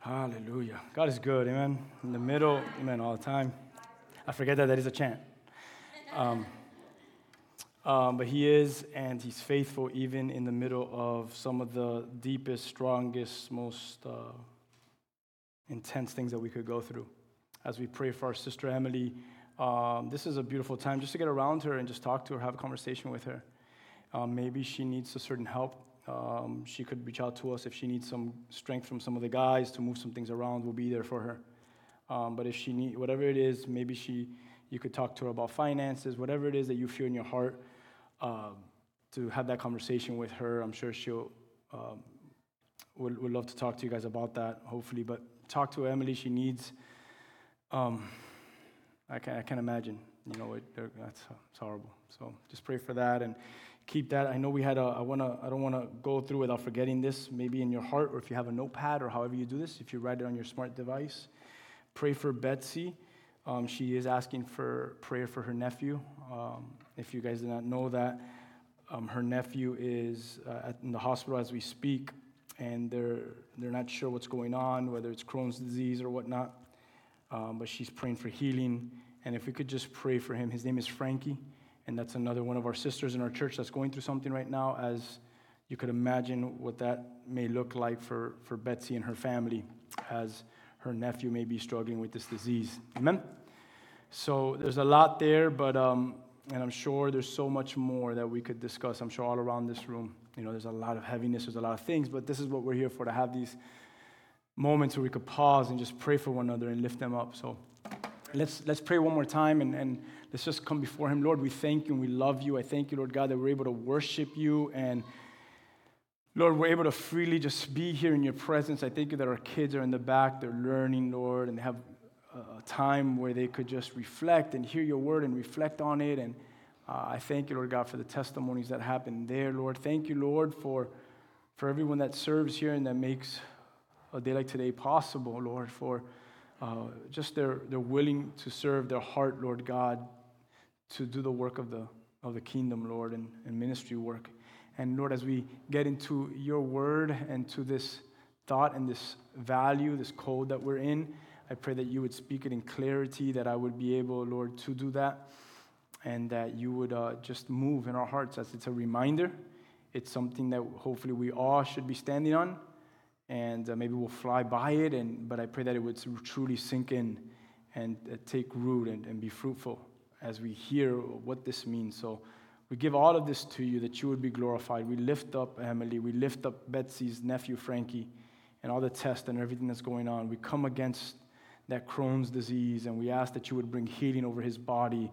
hallelujah. God is good. Amen. In the middle. Amen. All the time. I forget that that is a chant. Um, um, but He is, and He's faithful even in the middle of some of the deepest, strongest, most uh, intense things that we could go through. As we pray for our sister Emily, um, this is a beautiful time just to get around her and just talk to her, have a conversation with her. Um, maybe she needs a certain help. Um, she could reach out to us if she needs some strength from some of the guys to move some things around. We'll be there for her. Um, but if she need whatever it is, maybe she you could talk to her about finances, whatever it is that you feel in your heart. Um, to have that conversation with her, I'm sure she'll um, would, would love to talk to you guys about that. Hopefully, but talk to Emily. She needs. Um, I can I can imagine. You know, it, that's it's horrible. So just pray for that and keep that. I know we had a. I wanna. I don't wanna go through without forgetting this. Maybe in your heart, or if you have a notepad, or however you do this, if you write it on your smart device, pray for Betsy. Um, she is asking for prayer for her nephew. Um, if you guys did not know that, um, her nephew is uh, in the hospital as we speak, and they're they're not sure what's going on, whether it's Crohn's disease or whatnot. Um, but she's praying for healing. And if we could just pray for him, his name is Frankie, and that's another one of our sisters in our church that's going through something right now. As you could imagine what that may look like for, for Betsy and her family, as her nephew may be struggling with this disease. Amen? So there's a lot there, but, um, and I'm sure there's so much more that we could discuss. I'm sure all around this room, you know, there's a lot of heaviness, there's a lot of things, but this is what we're here for to have these moments where we could pause and just pray for one another and lift them up. So let's, let's pray one more time and, and let's just come before Him. Lord, we thank you and we love you. I thank you, Lord God, that we're able to worship you and Lord, we're able to freely just be here in your presence. I thank you that our kids are in the back, they're learning, Lord, and they have a time where they could just reflect and hear your word and reflect on it. And uh, I thank you, Lord God, for the testimonies that happen there, Lord. Thank you, Lord, for, for everyone that serves here and that makes a day like today possible, Lord, for uh, just their, their willing to serve their heart, Lord God, to do the work of the, of the kingdom, Lord, and, and ministry work. And Lord, as we get into your word and to this thought and this value, this code that we're in, I pray that you would speak it in clarity, that I would be able, Lord, to do that, and that you would uh, just move in our hearts as it's a reminder. It's something that hopefully we all should be standing on, and uh, maybe we'll fly by it, and, but I pray that it would truly sink in and uh, take root and, and be fruitful as we hear what this means. So we give all of this to you that you would be glorified. We lift up Emily, we lift up Betsy's nephew, Frankie, and all the tests and everything that's going on. We come against that Crohn's disease, and we ask that you would bring healing over his body.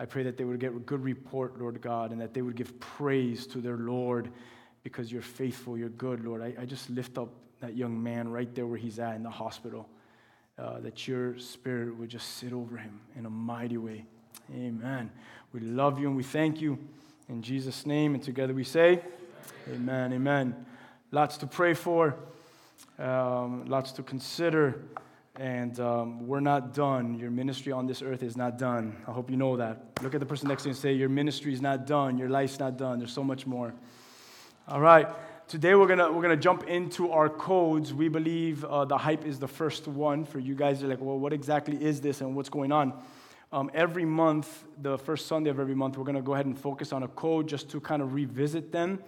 I pray that they would get a good report, Lord God, and that they would give praise to their Lord because you're faithful, you're good, Lord. I, I just lift up that young man right there where he's at in the hospital, uh, that your spirit would just sit over him in a mighty way. Amen. We love you and we thank you. In Jesus' name, and together we say, Amen, amen. Lots to pray for, um, lots to consider. And um, we're not done. Your ministry on this earth is not done. I hope you know that. Look at the person next to you and say, Your ministry is not done. Your life's not done. There's so much more. All right. Today we're gonna we're gonna jump into our codes. We believe uh, the hype is the first one. For you guys, You're like, well, what exactly is this and what's going on? Um, every month, the first Sunday of every month, we're gonna go ahead and focus on a code just to kind of revisit them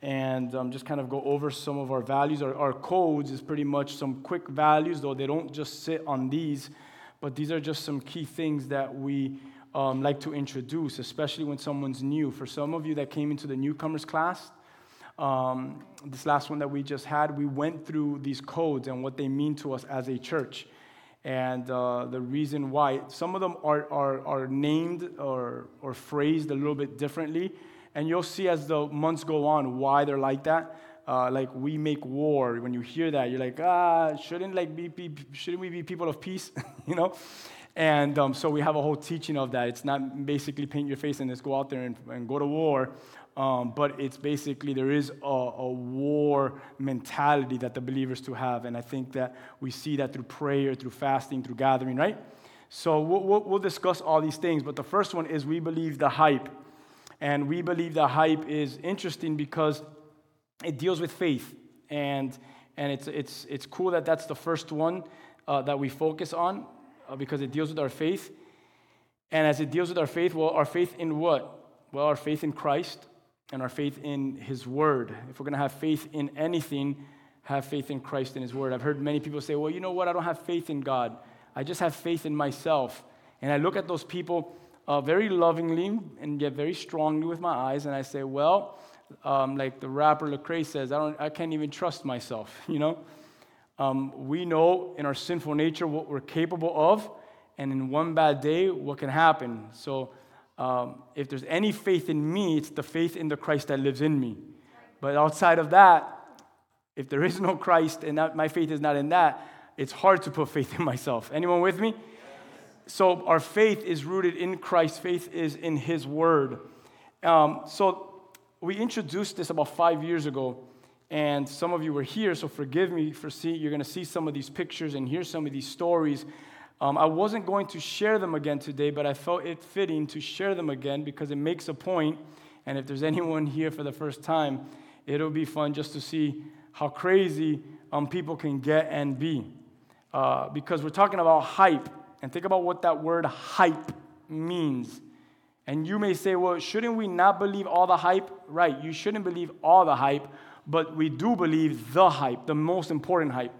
and um, just kind of go over some of our values. Our, our codes is pretty much some quick values, though they don't just sit on these, but these are just some key things that we um, like to introduce, especially when someone's new. For some of you that came into the newcomers class, um, this last one that we just had, we went through these codes and what they mean to us as a church. And uh, the reason why, some of them are, are, are named or, or phrased a little bit differently. And you'll see as the months go on why they're like that. uh, like we make war. When you hear that, you're like, ah, shouldn't like be, be shouldn't we be people of peace? you know. And um, so we have a whole teaching of that. It's not basically paint your face and just go out there and, and go to war, um, but it's basically there is a, a, war mentality that the believers to have. And I think that we see that through prayer, through fasting, through gathering, right? So we'll, we'll discuss all these things. But the first one is we believe the hype. And we believe the hype is interesting because it deals with faith. And, and it's, it's, it's cool that that's the first one uh, that we focus on uh, because it deals with our faith. And as it deals with our faith, well, our faith in what? Well, our faith in Christ and our faith in His Word. If we're going to have faith in anything, have faith in Christ and His Word. I've heard many people say, well, you know what? I don't have faith in God. I just have faith in myself. And I look at those people uh, very lovingly and yet very strongly with my eyes, and I say, well, um, like the rapper Lecrae says, I, don't, I can't even trust myself, you know? Um, we know in our sinful nature what we're capable of, and in one bad day, what can happen. So, um, if there's any faith in me, it's the faith in the Christ that lives in me. But outside of that, if there is no Christ and that, my faith is not in that, it's hard to put faith in myself. Anyone with me? So, our faith is rooted in Christ, faith is in His Word. Um, so, we introduced this about five years ago and some of you were here, so forgive me for seeing, You're going to see some of these pictures and hear some of these stories. Um, I wasn't going to share them again today, but I felt it fitting to share them again because it makes a point. And if there's anyone here for the first time, it'll be fun just to see how crazy um, people can get and be. Uh, because we're talking about hype, and think about what that word hype means. And you may say, well, shouldn't we not believe all the hype? Right, you shouldn't believe all the hype, but we do believe the hype, the most important hype.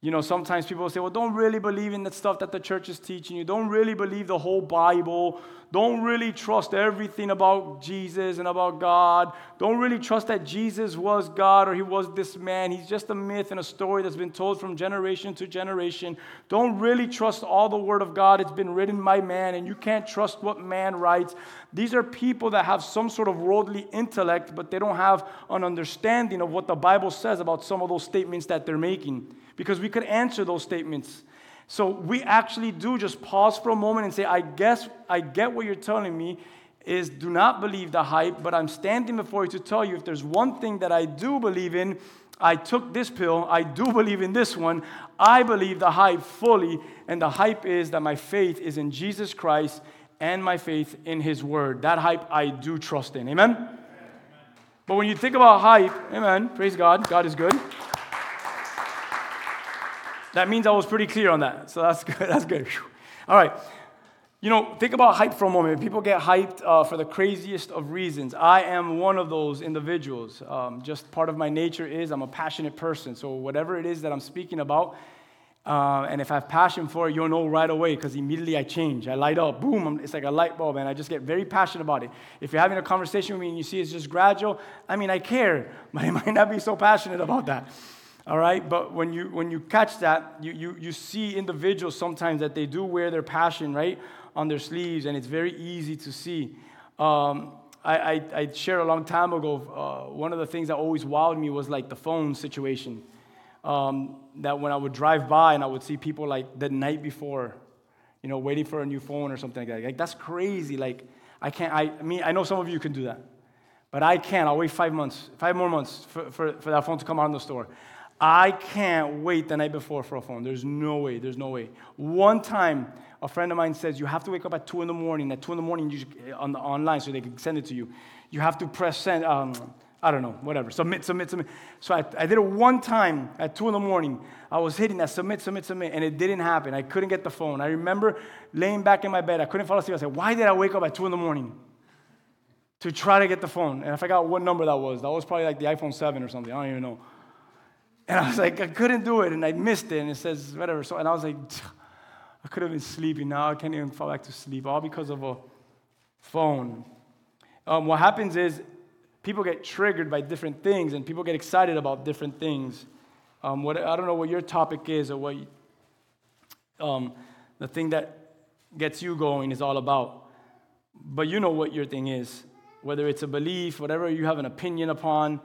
You know, sometimes people say, well, don't really believe in the stuff that the church is teaching you. Don't really believe the whole Bible. Don't really trust everything about Jesus and about God. Don't really trust that Jesus was God or he was this man. He's just a myth and a story that's been told from generation to generation. Don't really trust all the word of God. It's been written by man, and you can't trust what man writes. These are people that have some sort of worldly intellect, but they don't have an understanding of what the Bible says about some of those statements that they're making because we could answer those statements. So we actually do just pause for a moment and say, I guess I get what you're telling me is do not believe the hype, but I'm standing before you to tell you if there's one thing that I do believe in, I took this pill, I do believe in this one. I believe the hype fully, and the hype is that my faith is in Jesus Christ and my faith in his word. That hype I do trust in. Amen? Amen. But when you think about hype, amen, praise God, God is good. That means I was pretty clear on that. So that's good. That's good. All right. You know, think about hype for a moment. People get hyped uh, for the craziest of reasons. I am one of those individuals. Um, just part of my nature is I'm a passionate person. So whatever it is that I'm speaking about, uh, and if I have passion for it, you'll know right away because immediately I change. I light up. Boom. It's like a light bulb, and I just get very passionate about it. If you're having a conversation with me and you see it's just gradual, I mean, I care, but I might not be so passionate about that. All right, but when you when you catch that, you, you you see individuals sometimes that they do wear their passion right on their sleeves, and it's very easy to see. Um, I, I, I, shared a long time ago. Uh, one of the things that always wowed me was like the phone situation. Um, that when I would drive by and I would see people like the night before, you know, waiting for a new phone or something like that. Like that's crazy. Like I can't. I, I mean, I know some of you can do that, but I can't. I'll wait five months, five more months for, for, for that phone to come out in the store. I can't wait the night before for a phone. There's no way. There's no way. One time, a friend of mine says you have to wake up at two in the morning. At two in the morning, you on the online so they can send it to you. You have to press send. Um, I don't know, whatever. Submit, submit, submit. So I, I did it one time at two in the morning. I was hitting that submit, submit, submit, and it didn't happen. I couldn't get the phone. I remember laying back in my bed. I couldn't fall asleep. I said, "Why did I wake up at two in the morning?" To try to get the phone, and I forgot what number that was. That was probably like the iPhone 7 or something. I don't even know. And I was like, I couldn't do it, and I missed it, and it says whatever. So, and I was like, I could have been sleeping. Now I can't even fall back to sleep, all because of a phone. Um, what happens is people get triggered by different things, and people get excited about different things. Um, what, I don't know what your topic is or what you, um, the thing that gets you going is all about. But you know what your thing is, whether it's a belief, whatever you have an opinion upon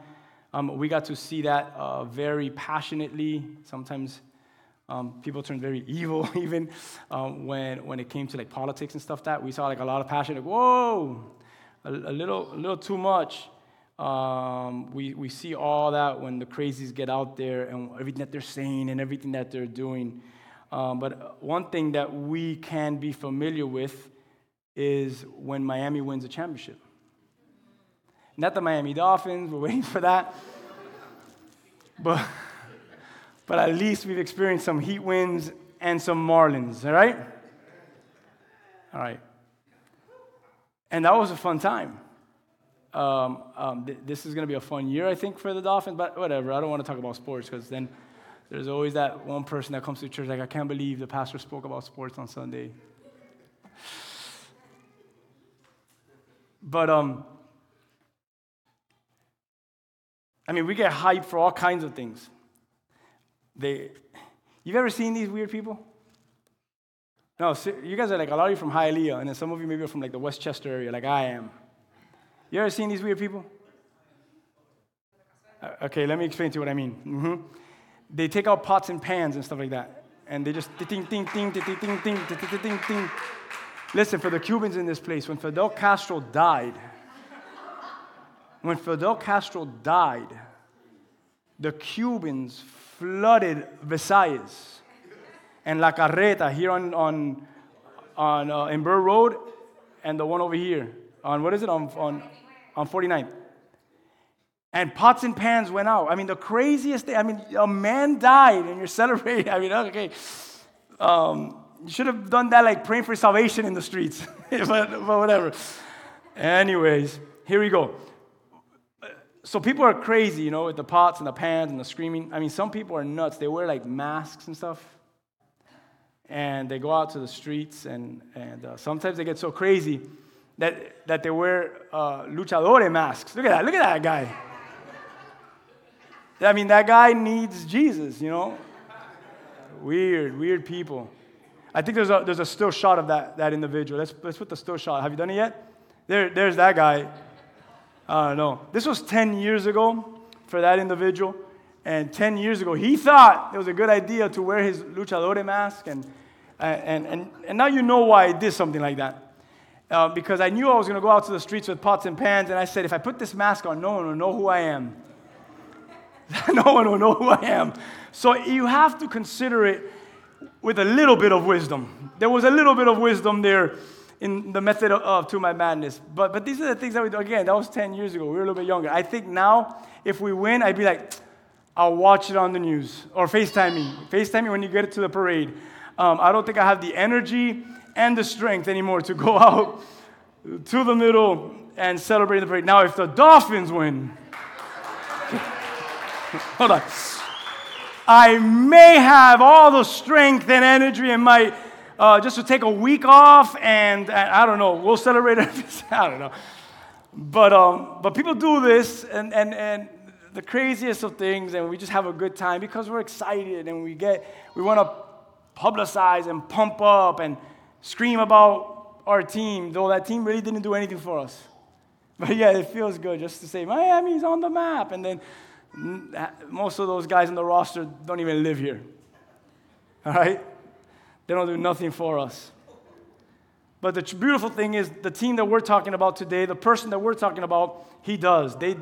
Um, we got to see that uh, very passionately. Sometimes um, people turn very evil, even um, when, when it came to like politics and stuff. That we saw like a lot of passion. Like, whoa, a, a little, a little too much. Um, we, we see all that when the crazies get out there and everything that they're saying and everything that they're doing. Um, but one thing that we can be familiar with is when Miami wins a championship. Not the Miami Dolphins, we're waiting for that. But, but at least we've experienced some Heat wins and some Marlins, all right? All right. And that was a fun time. Um, um, th- this is going to be a fun year, I think, for the Dolphins, but whatever. I don't want to talk about sports because then there's always that one person that comes to church like, I can't believe the pastor spoke about sports on Sunday. But um, I mean, we get hyped for all kinds of things. They, you've ever seen these weird people? No, you guys are like a lot of you from Hialeah, and then some of you maybe are from like the Westchester area, like I am. You ever seen these weird people? Uh, okay, let me explain to you what I mean. Mm-hmm. They take out pots and pans and stuff like that, and they just ding, ding, ding, ding, ding, ding, ding, ding, ding. Listen, for the Cubans in this place, when Fidel Castro died, when Fidel Castro died, the Cubans flooded Versailles and La Carreta here on, on, on uh, in Bird Road and the one over here on, what is it, on, on, on 49th. And pots and pans went out. I mean, the craziest thing, I mean, a man died and you're celebrating. I mean, okay. Um, you should have done that like praying for salvation in the streets, but, but whatever. Anyways, here we go. So people are crazy, you know, with the pots and the pans and the screaming. I mean, some people are nuts. They wear like masks and stuff. And they go out to the streets, and, and uh, sometimes they get so crazy that, that they wear uh, luchador masks. Look at that. Look at that guy. I mean, that guy needs Jesus, you know? Weird, weird people. I think there's a, there's a still shot of that, that individual. Let's, let's put the still shot. Have you done it yet? There, there's that guy. I don't know. This was 10 years ago for that individual. And 10 years ago, he thought it was a good idea to wear his luchador mask. And, and, and, and now you know why I did something like that. Uh, because I knew I was going to go out to the streets with pots and pans. And I said, if I put this mask on, no one will know who I am. no one will know who I am. So you have to consider it with a little bit of wisdom. There was a little bit of wisdom there in the method of, of, To My Madness. But, but these are the things that we do. Again, that was 10 years ago. We were a little bit younger. I think now, if we win, I'd be like, I'll watch it on the news or FaceTime me. FaceTime me when you get it to the parade. Um, I don't think I have the energy and the strength anymore to go out to the middle and celebrate the parade. Now, if the Dolphins win, hold on. I may have all the strength and energy and might uh, just to take a week off and, and I don't know, we'll celebrate it. I don't know. But, um, but people do this and, and, and the craziest of things and we just have a good time because we're excited and we get, we want to publicize and pump up and scream about our team, though that team really didn't do anything for us. But yeah, it feels good just to say Miami's on the map and then most of those guys in the roster don't even live here. All right? They don't do nothing for us. But the beautiful thing is, the team that we're talking about today, the person that we're talking about, he does. They, uh,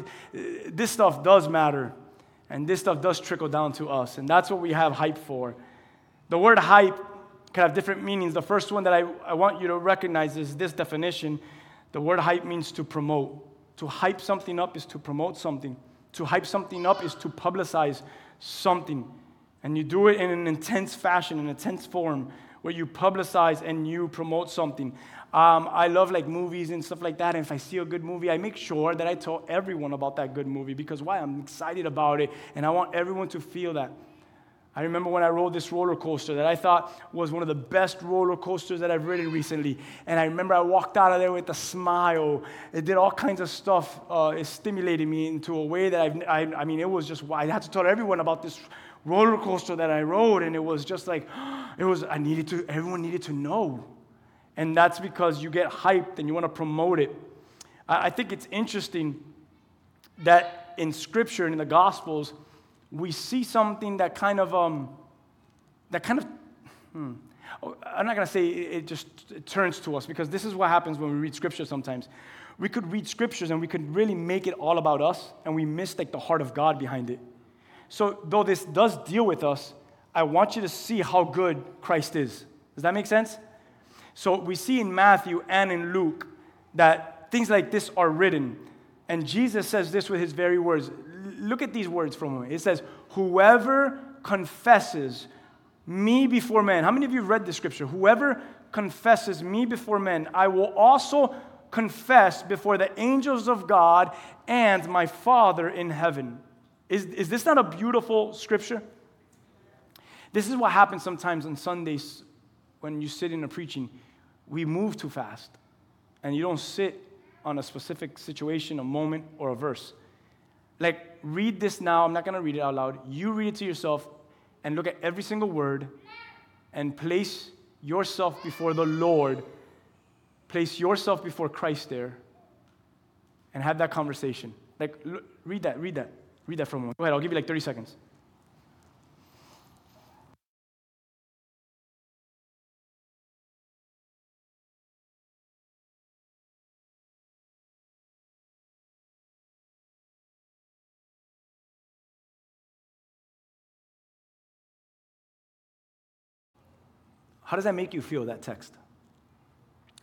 this stuff does matter. And this stuff does trickle down to us. And that's what we have hype for. The word hype can have different meanings. The first one that I, I want you to recognize is this definition. The word hype means to promote. To hype something up is to promote something. To hype something up is to publicize something. And you do it in an intense fashion, an intense form, where you publicize and you promote something. Um, I love like movies and stuff like that. And if I see a good movie, I make sure that I tell everyone about that good movie because why? I'm excited about it and I want everyone to feel that. I remember when I rode this roller coaster that I thought was one of the best roller coasters that I've ridden recently. And I remember I walked out of there with a smile. It did all kinds of stuff. Uh, it stimulated me into a way that I've, I, I mean, it was just, I had to tell everyone about this roller coaster that I rode. And it was just like, it was, I needed to, everyone needed to know. And that's because you get hyped and you want to promote it. I, I think it's interesting that in Scripture and in the Gospels, we see something that kind of, um, that kind of, hmm, oh, I'm not going to say it it just it turns to us because this is what happens when we read Scripture sometimes. We could read Scriptures and we could really make it all about us and we miss like the heart of God behind it. So, though this does deal with us, I want you to see how good Christ is. Does that make sense? So, we see in Matthew and in Luke that things like this are written. And Jesus says this with his very words. Look at these words from him. It says, Whoever confesses me before men. How many of you have read the scripture? Whoever confesses me before men, I will also confess before the angels of God and my Father in heaven. Is, is this not a beautiful scripture? This is what happens sometimes on Sundays when you sit in a preaching. We move too fast, and you don't sit on a specific situation, a moment, or a verse. Like, read this now. I'm not going to read it out loud. You read it to yourself and look at every single word and place yourself before the Lord. Place yourself before Christ there and have that conversation. Like, read that, read that, read that for a moment. Go ahead, I'll give you like 30 seconds. How does that make you feel, that text?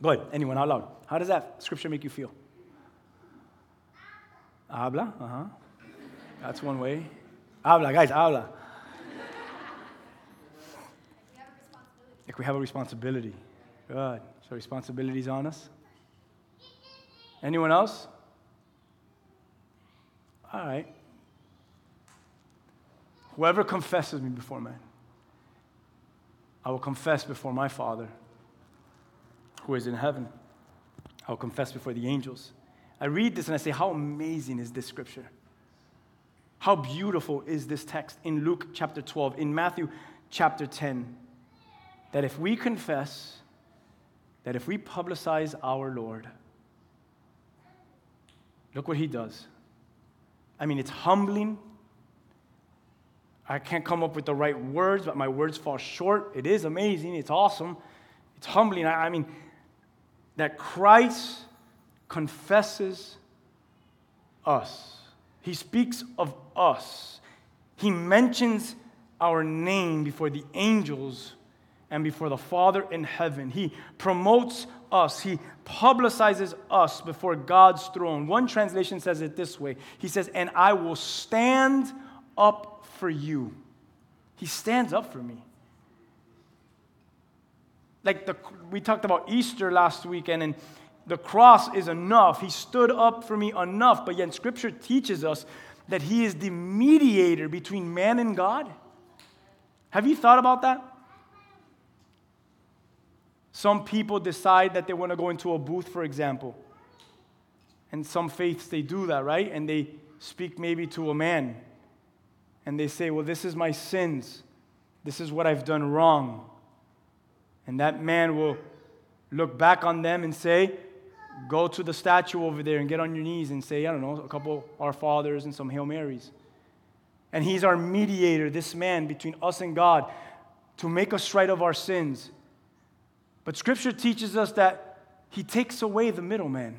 Go ahead, anyone out loud. How does that scripture make you feel? Habla, uh huh. That's one way. Habla, guys, habla. Like we have a responsibility. Good. So responsibility's on us. Anyone else? All right. Whoever confesses me before men, I will confess before my Father who is in heaven. I will confess before the angels. I read this and I say, How amazing is this scripture? How beautiful is this text in Luke chapter 12, in Matthew chapter 10, that if we confess, that if we publicize our Lord, look what he does. I mean, it's humbling. I can't come up with the right words, but my words fall short. It is amazing. It's awesome. It's humbling. I, I mean, that Christ confesses us. He speaks of us. He mentions our name before the angels and before the Father in heaven. He promotes us. He publicizes us before God's throne. One translation says it this way He says, And I will stand up for you. He stands up for me. Like the, we talked about Easter last weekend, and the cross is enough. He stood up for me enough. But yet, Scripture teaches us that He is the mediator between man and God. Have you thought about that? Some people decide that they want to go into a booth, for example. And some faiths, they do that, right? And they speak maybe to a man. And they say, Well, this is my sins. This is what I've done wrong. And that man will look back on them and say, Go to the statue over there and get on your knees and say, I don't know, a couple Our Fathers and some Hail Marys. And he's our mediator, this man between us and God, to make us right of our sins. But scripture teaches us that he takes away the middleman.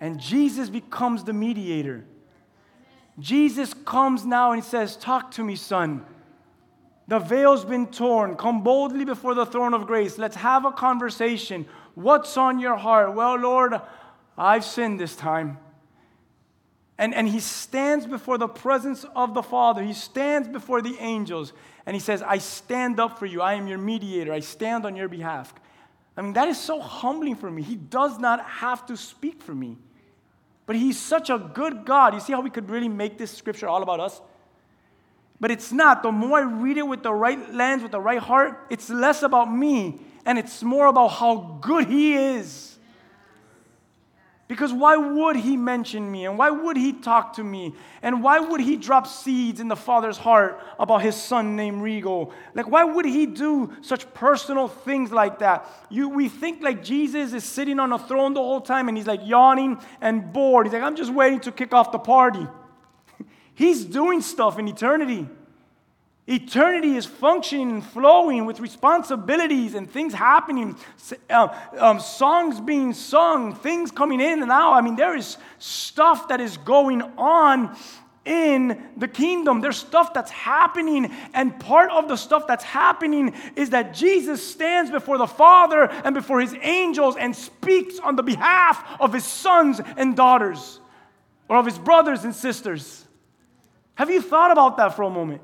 And Jesus becomes the mediator. Jesus comes now and says, Talk to me, son. The veil's been torn. Come boldly before the throne of grace. Let's have a conversation. What's on your heart? Well, Lord, I've sinned this time. And, and he stands before the presence of the Father. He stands before the angels and he says, I stand up for you. I am your mediator. I stand on your behalf. I mean, that is so humbling for me. He does not have to speak for me. But he's such a good God. You see how we could really make this scripture all about us? But it's not. The more I read it with the right lens, with the right heart, it's less about me and it's more about how good he is. Because why would he mention me? And why would he talk to me? And why would he drop seeds in the father's heart about his son named Rigo? Like, why would he do such personal things like that? You, we think like Jesus is sitting on a throne the whole time and he's like yawning and bored. He's like, I'm just waiting to kick off the party. He's doing stuff in eternity. Eternity is functioning and flowing with responsibilities and things happening, um, um, songs being sung, things coming in and out. I mean, there is stuff that is going on in the kingdom. There's stuff that's happening, and part of the stuff that's happening is that Jesus stands before the Father and before his angels and speaks on the behalf of his sons and daughters or of his brothers and sisters. Have you thought about that for a moment?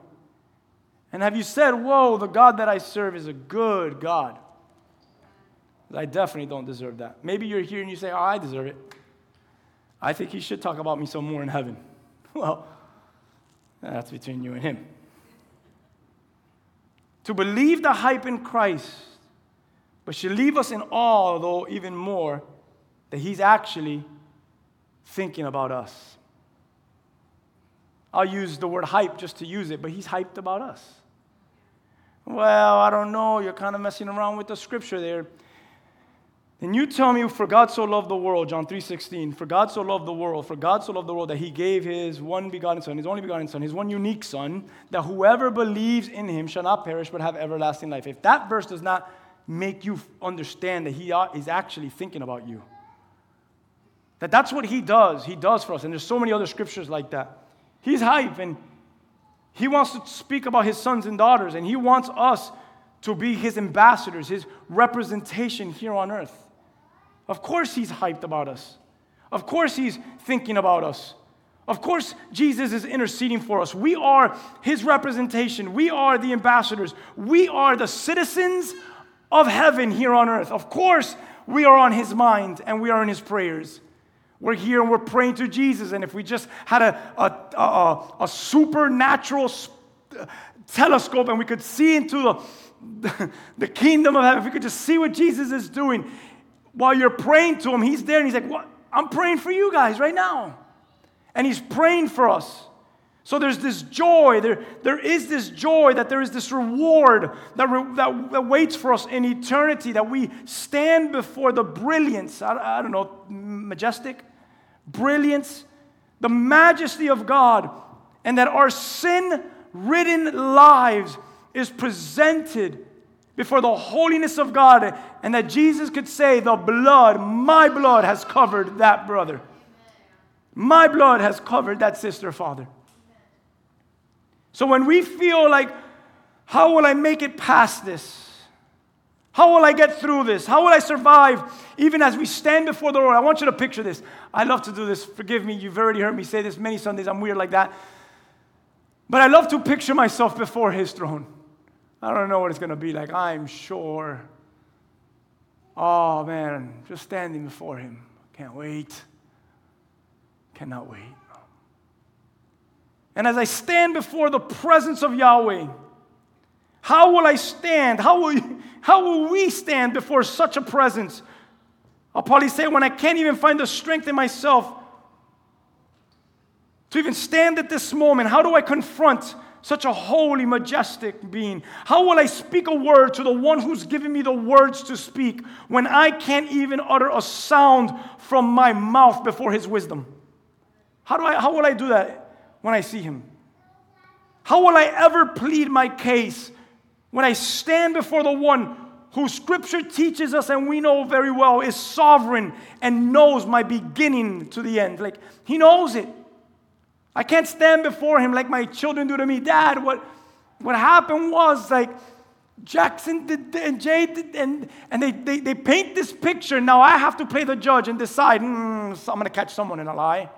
And have you said, Whoa, the God that I serve is a good God? I definitely don't deserve that. Maybe you're here and you say, Oh, I deserve it. I think he should talk about me some more in heaven. Well, that's between you and him. To believe the hype in Christ, but should leave us in awe, though, even more, that he's actually thinking about us. I'll use the word hype just to use it, but he's hyped about us. Well, I don't know, you're kind of messing around with the scripture there. Then you tell me, for God so loved the world, John 3.16, for God so loved the world, for God so loved the world that he gave his one begotten son, his only begotten son, his one unique son, that whoever believes in him shall not perish but have everlasting life. If that verse does not make you understand that he is actually thinking about you, that that's what he does, he does for us. And there's so many other scriptures like that. He's hype and he wants to speak about his sons and daughters, and he wants us to be his ambassadors, his representation here on earth. Of course, he's hyped about us. Of course, he's thinking about us. Of course, Jesus is interceding for us. We are his representation. We are the ambassadors. We are the citizens of heaven here on earth. Of course, we are on his mind and we are in his prayers. We're here and we're praying to Jesus. And if we just had a, a, a, a supernatural uh, telescope and we could see into the, the kingdom of heaven, if we could just see what Jesus is doing while you're praying to him, he's there and he's like, What? I'm praying for you guys right now. And he's praying for us. So there's this joy, there, there is this joy that there is this reward that, re, that, that, waits for us in eternity, that we stand before the brilliance, I, I don't know, majestic, brilliance, the majesty of God, and that our sin ridden lives is presented before the holiness of God, and that Jesus could say, The blood, my blood has covered that brother. My blood has covered that sister, Father. So when we feel like, how will I make it past this? How will I get through this? How will I survive even as we stand before the Lord? I want you to picture this. I love to do this. Forgive me, you've already heard me say this many Sundays. I'm weird like that. But I love to picture myself before His throne. I don't know what it's going to be like. I'm sure. Oh, man, just standing before Him. Can't wait. Cannot wait. And as I stand before the presence of Yahweh, how will I stand? How will, how will we stand before such a presence? I'll probably say, when I can't even find the strength in myself to even stand at this moment, how do I confront such a holy, majestic being? How will I speak a word to the one who's given me the words to speak when I can't even utter a sound from my mouth before his wisdom? How, do I, how will I do that? When I see him? How will I ever plead my case when I stand before the one who scripture teaches us and we know very well is sovereign and knows my beginning to the end? Like, he knows it. I can't stand before him like my children do to me. Dad, what, what happened was like, Jackson did, and Jay did, and, and they, they, they paint this picture. Now I have to play the judge and decide, mm, so I'm going to catch someone in a lie.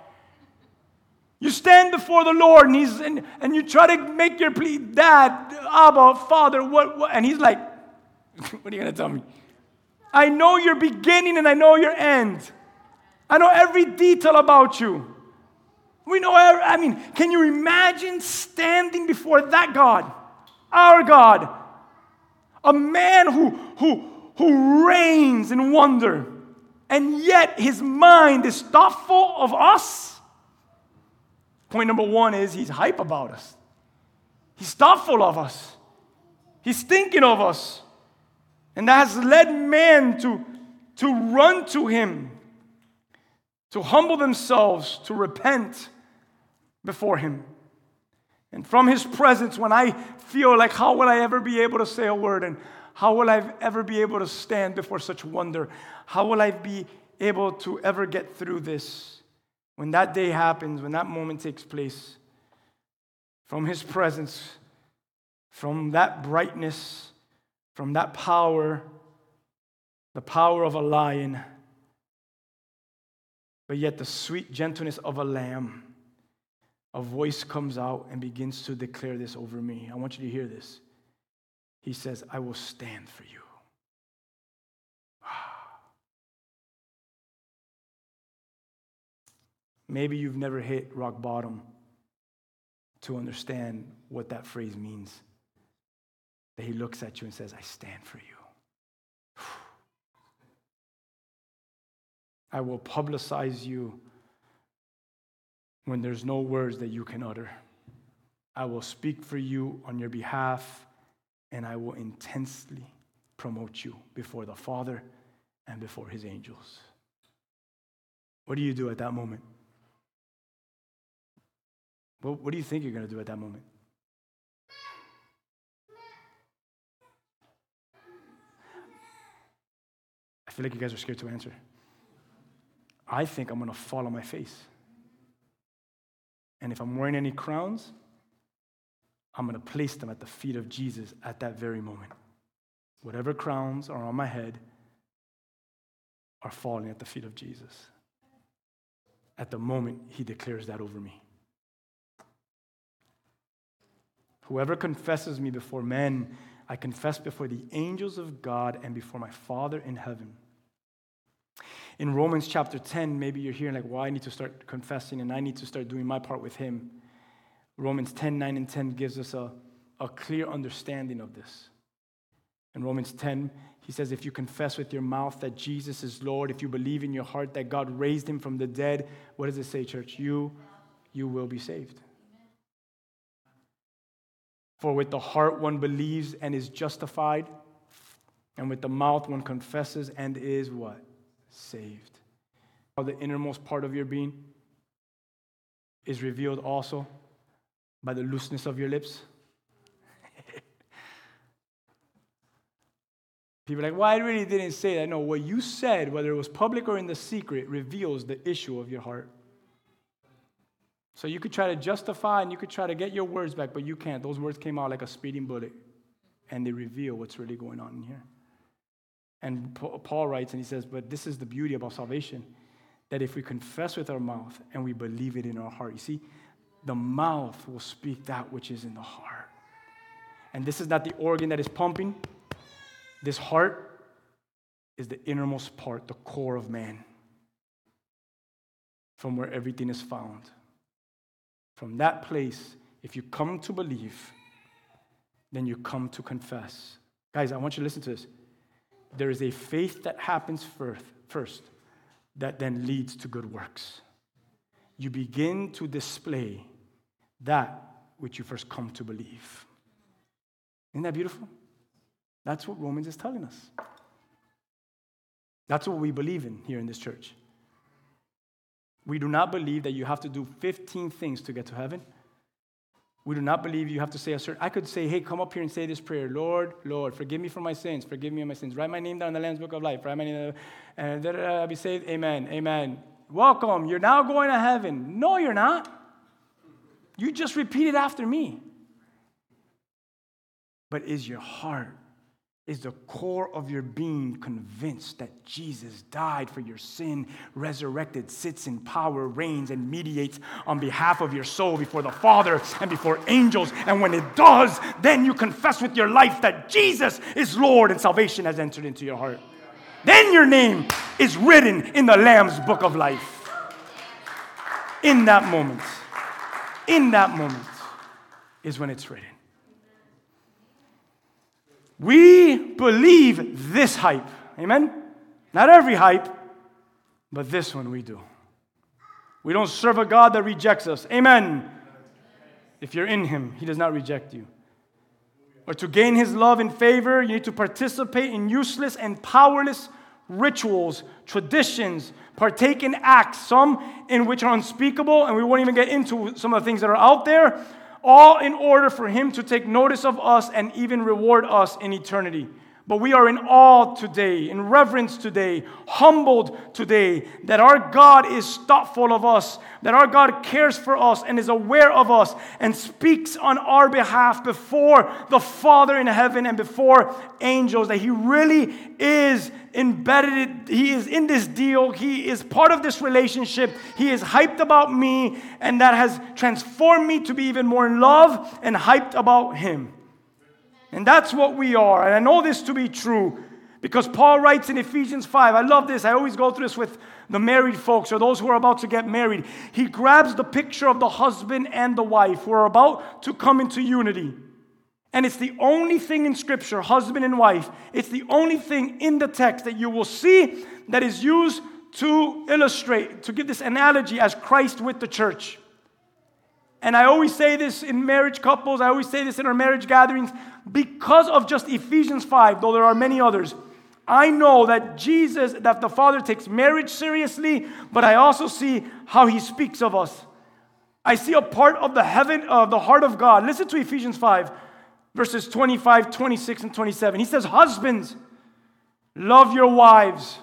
You stand before the Lord and, he's, and, and you try to make your plea, Dad, Abba, Father, what, what? And he's like, What are you going to tell me? I know your beginning and I know your end. I know every detail about you. We know, I mean, can you imagine standing before that God, our God, a man who, who, who reigns in wonder, and yet his mind is thoughtful of us? Point number one is he's hype about us. He's thoughtful of us. He's thinking of us. And that has led men to, to run to him, to humble themselves, to repent before him. And from his presence, when I feel like, how will I ever be able to say a word? And how will I ever be able to stand before such wonder? How will I be able to ever get through this? When that day happens, when that moment takes place, from his presence, from that brightness, from that power, the power of a lion, but yet the sweet gentleness of a lamb, a voice comes out and begins to declare this over me. I want you to hear this. He says, I will stand for you. Maybe you've never hit rock bottom to understand what that phrase means. That he looks at you and says, I stand for you. I will publicize you when there's no words that you can utter. I will speak for you on your behalf, and I will intensely promote you before the Father and before his angels. What do you do at that moment? Well, what do you think you're going to do at that moment? I feel like you guys are scared to answer. I think I'm going to fall on my face. And if I'm wearing any crowns, I'm going to place them at the feet of Jesus at that very moment. Whatever crowns are on my head are falling at the feet of Jesus. At the moment he declares that over me. Whoever confesses me before men, I confess before the angels of God and before my Father in heaven. In Romans chapter 10, maybe you're hearing, like, well, I need to start confessing and I need to start doing my part with Him. Romans 10, 9, and 10 gives us a, a clear understanding of this. In Romans 10, he says, If you confess with your mouth that Jesus is Lord, if you believe in your heart that God raised him from the dead, what does it say, church? You, you will be saved. For with the heart one believes and is justified, and with the mouth one confesses and is what? saved. How the innermost part of your being is revealed also by the looseness of your lips. People like, well, I really didn't say that. No, what you said, whether it was public or in the secret, reveals the issue of your heart. So you could try to justify and you could try to get your words back, but you can't. Those words came out like a speeding bullet, and they reveal what's really going on in here. And Paul writes, and he says, But this is the beauty about salvation that if we confess with our mouth and we believe it in our heart, you see, the mouth will speak that which is in the heart. And this is not the organ that is pumping, this heart is the innermost part, the core of man, from where everything is found. From that place, if you come to believe, then you come to confess. Guys, I want you to listen to this there is a faith that happens first that then leads to good works. You begin to display that which you first come to believe. Isn't that beautiful? That's what Romans is telling us. That's what we believe in here in this church. We do not believe that you have to do 15 things to get to heaven. We do not believe you have to say a certain. I could say, hey, come up here and say this prayer Lord, Lord, forgive me for my sins, forgive me of my sins. Write my name down in the Lamb's Book of Life. Write my name, and be saved. Amen. Amen. Welcome. You're now going to heaven. No, you're not. You just repeat it after me. But is your heart is the core of your being convinced that Jesus died for your sin, resurrected, sits in power, reigns, and mediates on behalf of your soul before the Father and before angels. And when it does, then you confess with your life that Jesus is Lord and salvation has entered into your heart. Then your name is written in the Lamb's book of life. In that moment, in that moment is when it's written. We believe this hype. Amen? Not every hype, but this one we do. We don't serve a God that rejects us. Amen. If you're in Him, He does not reject you. Or to gain His love and favor, you need to participate in useless and powerless rituals, traditions, partake in acts, some in which are unspeakable, and we won't even get into some of the things that are out there, all in order for him to take notice of us and even reward us in eternity. But we are in awe today, in reverence today, humbled today that our God is thoughtful of us, that our God cares for us and is aware of us and speaks on our behalf before the Father in heaven and before angels, that He really is embedded, He is in this deal, He is part of this relationship, He is hyped about me, and that has transformed me to be even more in love and hyped about Him. And that's what we are. And I know this to be true because Paul writes in Ephesians 5. I love this. I always go through this with the married folks or those who are about to get married. He grabs the picture of the husband and the wife who are about to come into unity. And it's the only thing in Scripture, husband and wife, it's the only thing in the text that you will see that is used to illustrate, to give this analogy as Christ with the church. And I always say this in marriage couples, I always say this in our marriage gatherings, because of just Ephesians 5, though there are many others. I know that Jesus, that the Father takes marriage seriously, but I also see how he speaks of us. I see a part of the heaven, of the heart of God. Listen to Ephesians 5, verses 25, 26, and 27. He says, Husbands, love your wives.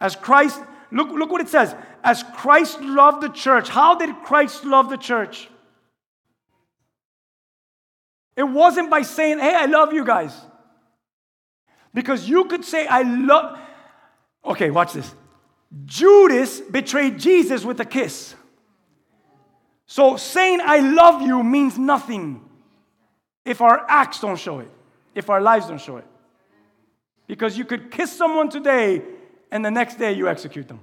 As Christ, look, look what it says. As Christ loved the church. How did Christ love the church? It wasn't by saying, hey, I love you guys. Because you could say, I love. Okay, watch this. Judas betrayed Jesus with a kiss. So saying I love you means nothing if our acts don't show it, if our lives don't show it. Because you could kiss someone today and the next day you execute them.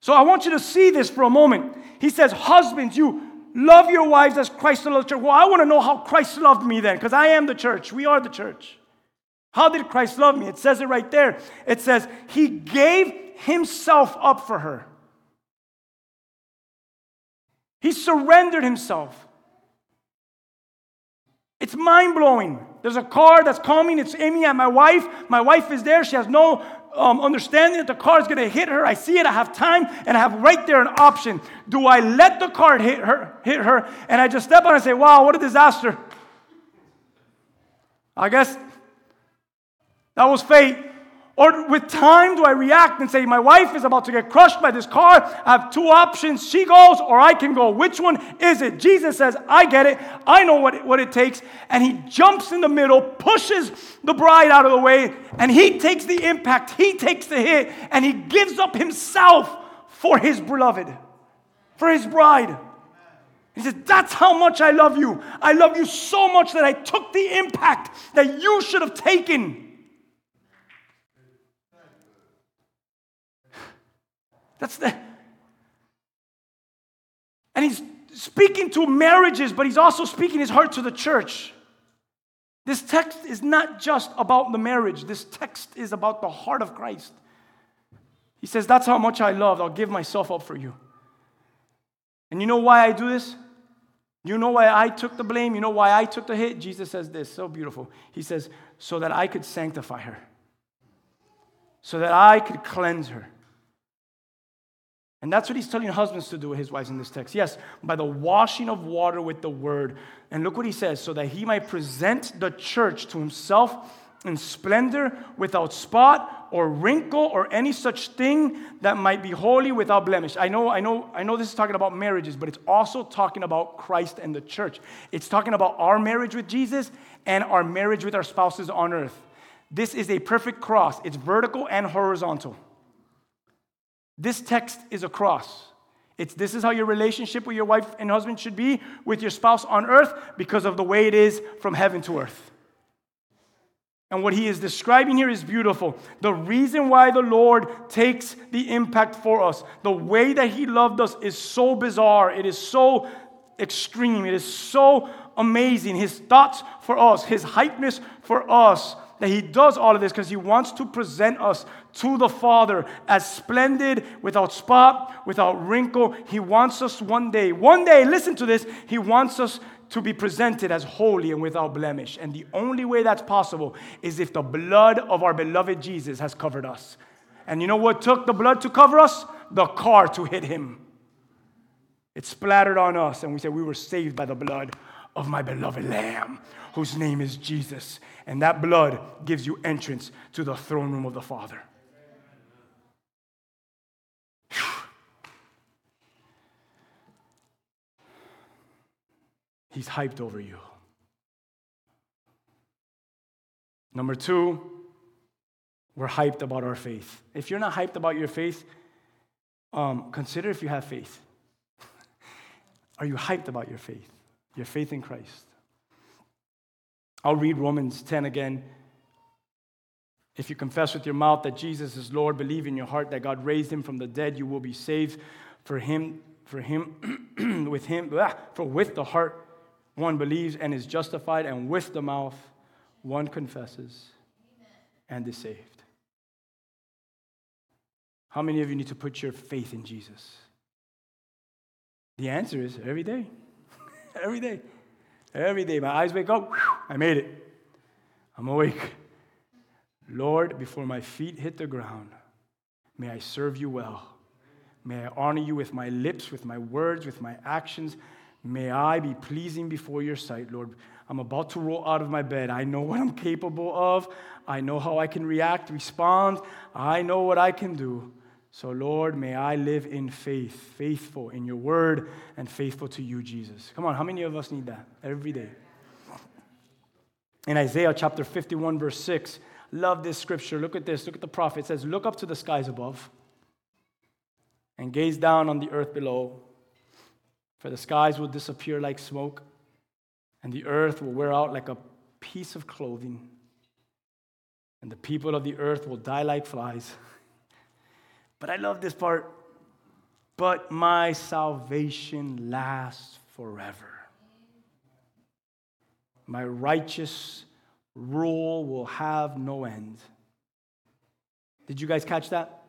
So I want you to see this for a moment. He says, Husbands, you love your wives as Christ loved the church. Well, I want to know how Christ loved me then, because I am the church. We are the church. How did Christ love me? It says it right there. It says, He gave Himself up for her. He surrendered Himself. It's mind blowing. There's a car that's coming, it's aiming at my wife. My wife is there. She has no um, understanding that the car is going to hit her. I see it. I have time, and I have right there an option. Do I let the car hit her, hit her, and I just step on and say, "Wow, what a disaster"? I guess that was fate. Or with time, do I react and say, My wife is about to get crushed by this car? I have two options. She goes, or I can go. Which one is it? Jesus says, I get it. I know what it, what it takes. And he jumps in the middle, pushes the bride out of the way, and he takes the impact. He takes the hit, and he gives up himself for his beloved, for his bride. He says, That's how much I love you. I love you so much that I took the impact that you should have taken. That's the. And he's speaking to marriages, but he's also speaking his heart to the church. This text is not just about the marriage, this text is about the heart of Christ. He says, That's how much I love. I'll give myself up for you. And you know why I do this? You know why I took the blame? You know why I took the hit? Jesus says this, so beautiful. He says, So that I could sanctify her, so that I could cleanse her and that's what he's telling husbands to do with his wives in this text. Yes, by the washing of water with the word. And look what he says so that he might present the church to himself in splendor, without spot or wrinkle or any such thing that might be holy without blemish. I know, I know, I know this is talking about marriages, but it's also talking about Christ and the church. It's talking about our marriage with Jesus and our marriage with our spouses on earth. This is a perfect cross, it's vertical and horizontal. This text is a cross. It's this is how your relationship with your wife and husband should be with your spouse on earth because of the way it is from heaven to earth. And what he is describing here is beautiful. The reason why the Lord takes the impact for us, the way that he loved us is so bizarre. It is so extreme. It is so amazing. His thoughts for us, his hypeness for us, that he does all of this because he wants to present us to the Father as splendid, without spot, without wrinkle. He wants us one day, one day, listen to this, he wants us to be presented as holy and without blemish. And the only way that's possible is if the blood of our beloved Jesus has covered us. And you know what took the blood to cover us? The car to hit him. It splattered on us, and we said we were saved by the blood of my beloved Lamb, whose name is Jesus. And that blood gives you entrance to the throne room of the Father. He's hyped over you. Number two, we're hyped about our faith. If you're not hyped about your faith, um, consider if you have faith. Are you hyped about your faith? Your faith in Christ? I'll read Romans 10 again. If you confess with your mouth that Jesus is Lord, believe in your heart that God raised him from the dead, you will be saved. For him, for him, with him, blah, for with the heart one believes and is justified, and with the mouth one confesses and is saved. How many of you need to put your faith in Jesus? The answer is every day. every day. Every day. My eyes wake up, whew, I made it. I'm awake. Lord, before my feet hit the ground, may I serve you well. May I honor you with my lips, with my words, with my actions. May I be pleasing before your sight, Lord. I'm about to roll out of my bed. I know what I'm capable of. I know how I can react, respond. I know what I can do. So, Lord, may I live in faith, faithful in your word, and faithful to you, Jesus. Come on, how many of us need that every day? In Isaiah chapter 51, verse 6, love this scripture. Look at this. Look at the prophet. It says, Look up to the skies above and gaze down on the earth below, for the skies will disappear like smoke, and the earth will wear out like a piece of clothing, and the people of the earth will die like flies. But I love this part. But my salvation lasts forever. My righteous rule will have no end. Did you guys catch that?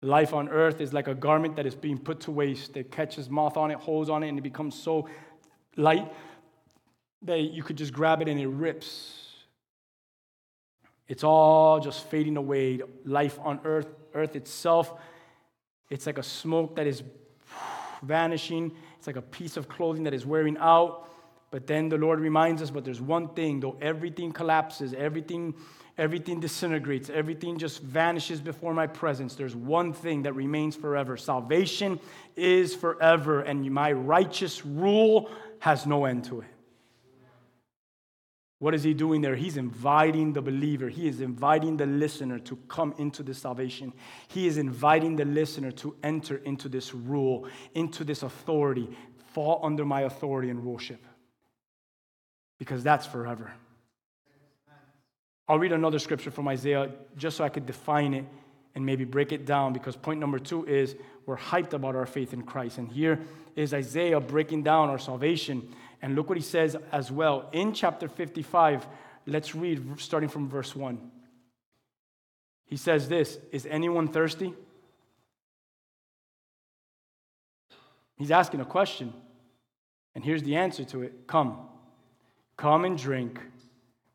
Life on earth is like a garment that is being put to waste. It catches moth on it, holes on it, and it becomes so light that you could just grab it and it rips. It's all just fading away. Life on earth, earth itself, it's like a smoke that is vanishing. It's like a piece of clothing that is wearing out. But then the Lord reminds us, but there's one thing, though everything collapses, everything, everything disintegrates, everything just vanishes before my presence, there's one thing that remains forever. Salvation is forever, and my righteous rule has no end to it. What is he doing there? He's inviting the believer, he is inviting the listener to come into this salvation. He is inviting the listener to enter into this rule, into this authority, fall under my authority and ruleship. Because that's forever. I'll read another scripture from Isaiah just so I could define it and maybe break it down because point number two is we're hyped about our faith in Christ. And here is Isaiah breaking down our salvation. And look what he says as well in chapter 55. Let's read starting from verse 1. He says this Is anyone thirsty? He's asking a question. And here's the answer to it Come. Come and drink.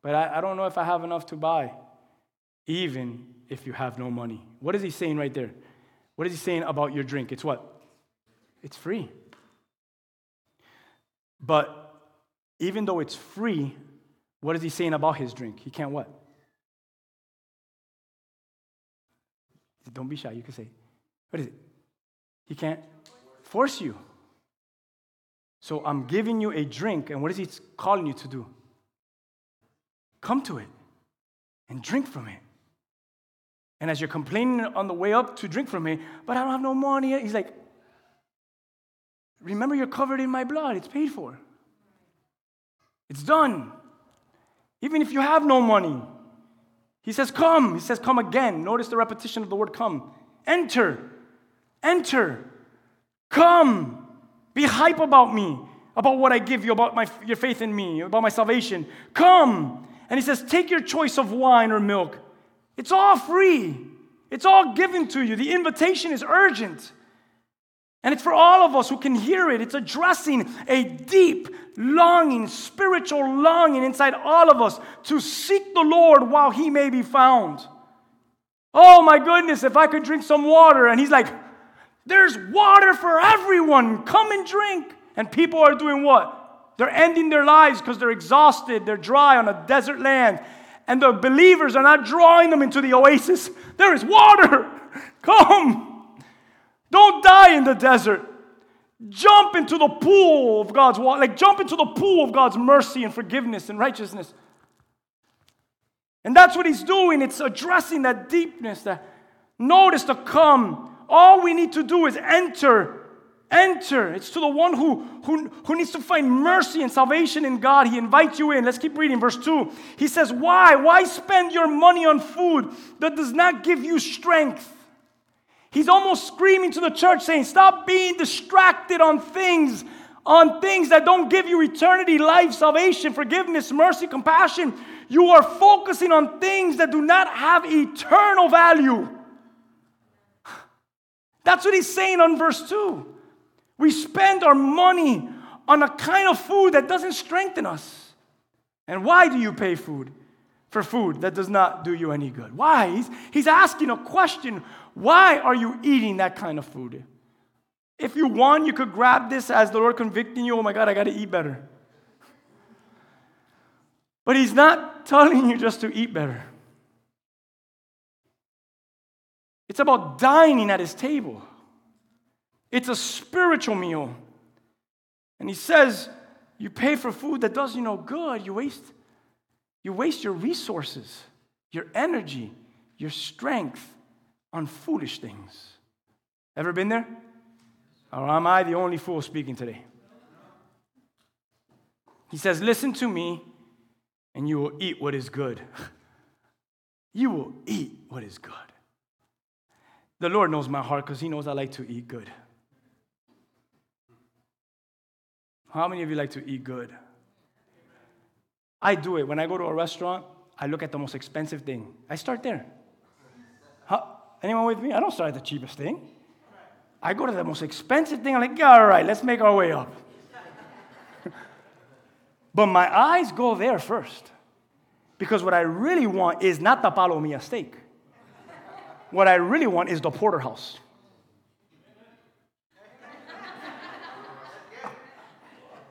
But I, I don't know if I have enough to buy, even if you have no money. What is he saying right there? What is he saying about your drink? It's what? It's free. But even though it's free, what is he saying about his drink? He can't what? Don't be shy, you can say. What is it? He can't force you. So I'm giving you a drink, and what is he calling you to do? Come to it and drink from it. And as you're complaining on the way up to drink from it, but I don't have no money, he's like, Remember, you're covered in my blood, it's paid for. It's done. Even if you have no money. He says, Come. He says, Come again. Notice the repetition of the word come. Enter. Enter. Come. Be hype about me, about what I give you, about my, your faith in me, about my salvation. Come. And he says, Take your choice of wine or milk. It's all free, it's all given to you. The invitation is urgent. And it's for all of us who can hear it. It's addressing a deep longing, spiritual longing inside all of us to seek the Lord while he may be found. Oh my goodness, if I could drink some water. And he's like, There's water for everyone. Come and drink. And people are doing what? They're ending their lives because they're exhausted, they're dry on a desert land. And the believers are not drawing them into the oasis. There is water. Come. Don't die in the desert. Jump into the pool of God's water. Like jump into the pool of God's mercy and forgiveness and righteousness. And that's what he's doing. It's addressing that deepness, that notice to come. All we need to do is enter. Enter. It's to the one who, who, who needs to find mercy and salvation in God. He invites you in. Let's keep reading. Verse 2. He says, Why? Why spend your money on food that does not give you strength? He's almost screaming to the church saying, Stop being distracted on things, on things that don't give you eternity, life, salvation, forgiveness, mercy, compassion. You are focusing on things that do not have eternal value. That's what he's saying on verse 2. We spend our money on a kind of food that doesn't strengthen us. And why do you pay food for food that does not do you any good? Why? He's, he's asking a question. Why are you eating that kind of food? If you want, you could grab this as the Lord convicting you. Oh my God, I got to eat better. But He's not telling you just to eat better. It's about dining at His table. It's a spiritual meal. And He says, you pay for food that does you no good. You waste, you waste your resources, your energy, your strength on foolish things. Ever been there? Or am I the only fool speaking today? He says, Listen to me, and you will eat what is good. you will eat what is good. The Lord knows my heart because He knows I like to eat good. How many of you like to eat good? I do it. When I go to a restaurant, I look at the most expensive thing. I start there. Anyone with me? I don't start at the cheapest thing. I go to the most expensive thing. I'm like, all right, let's make our way up. but my eyes go there first. Because what I really want is not the palomilla steak. What I really want is the porterhouse.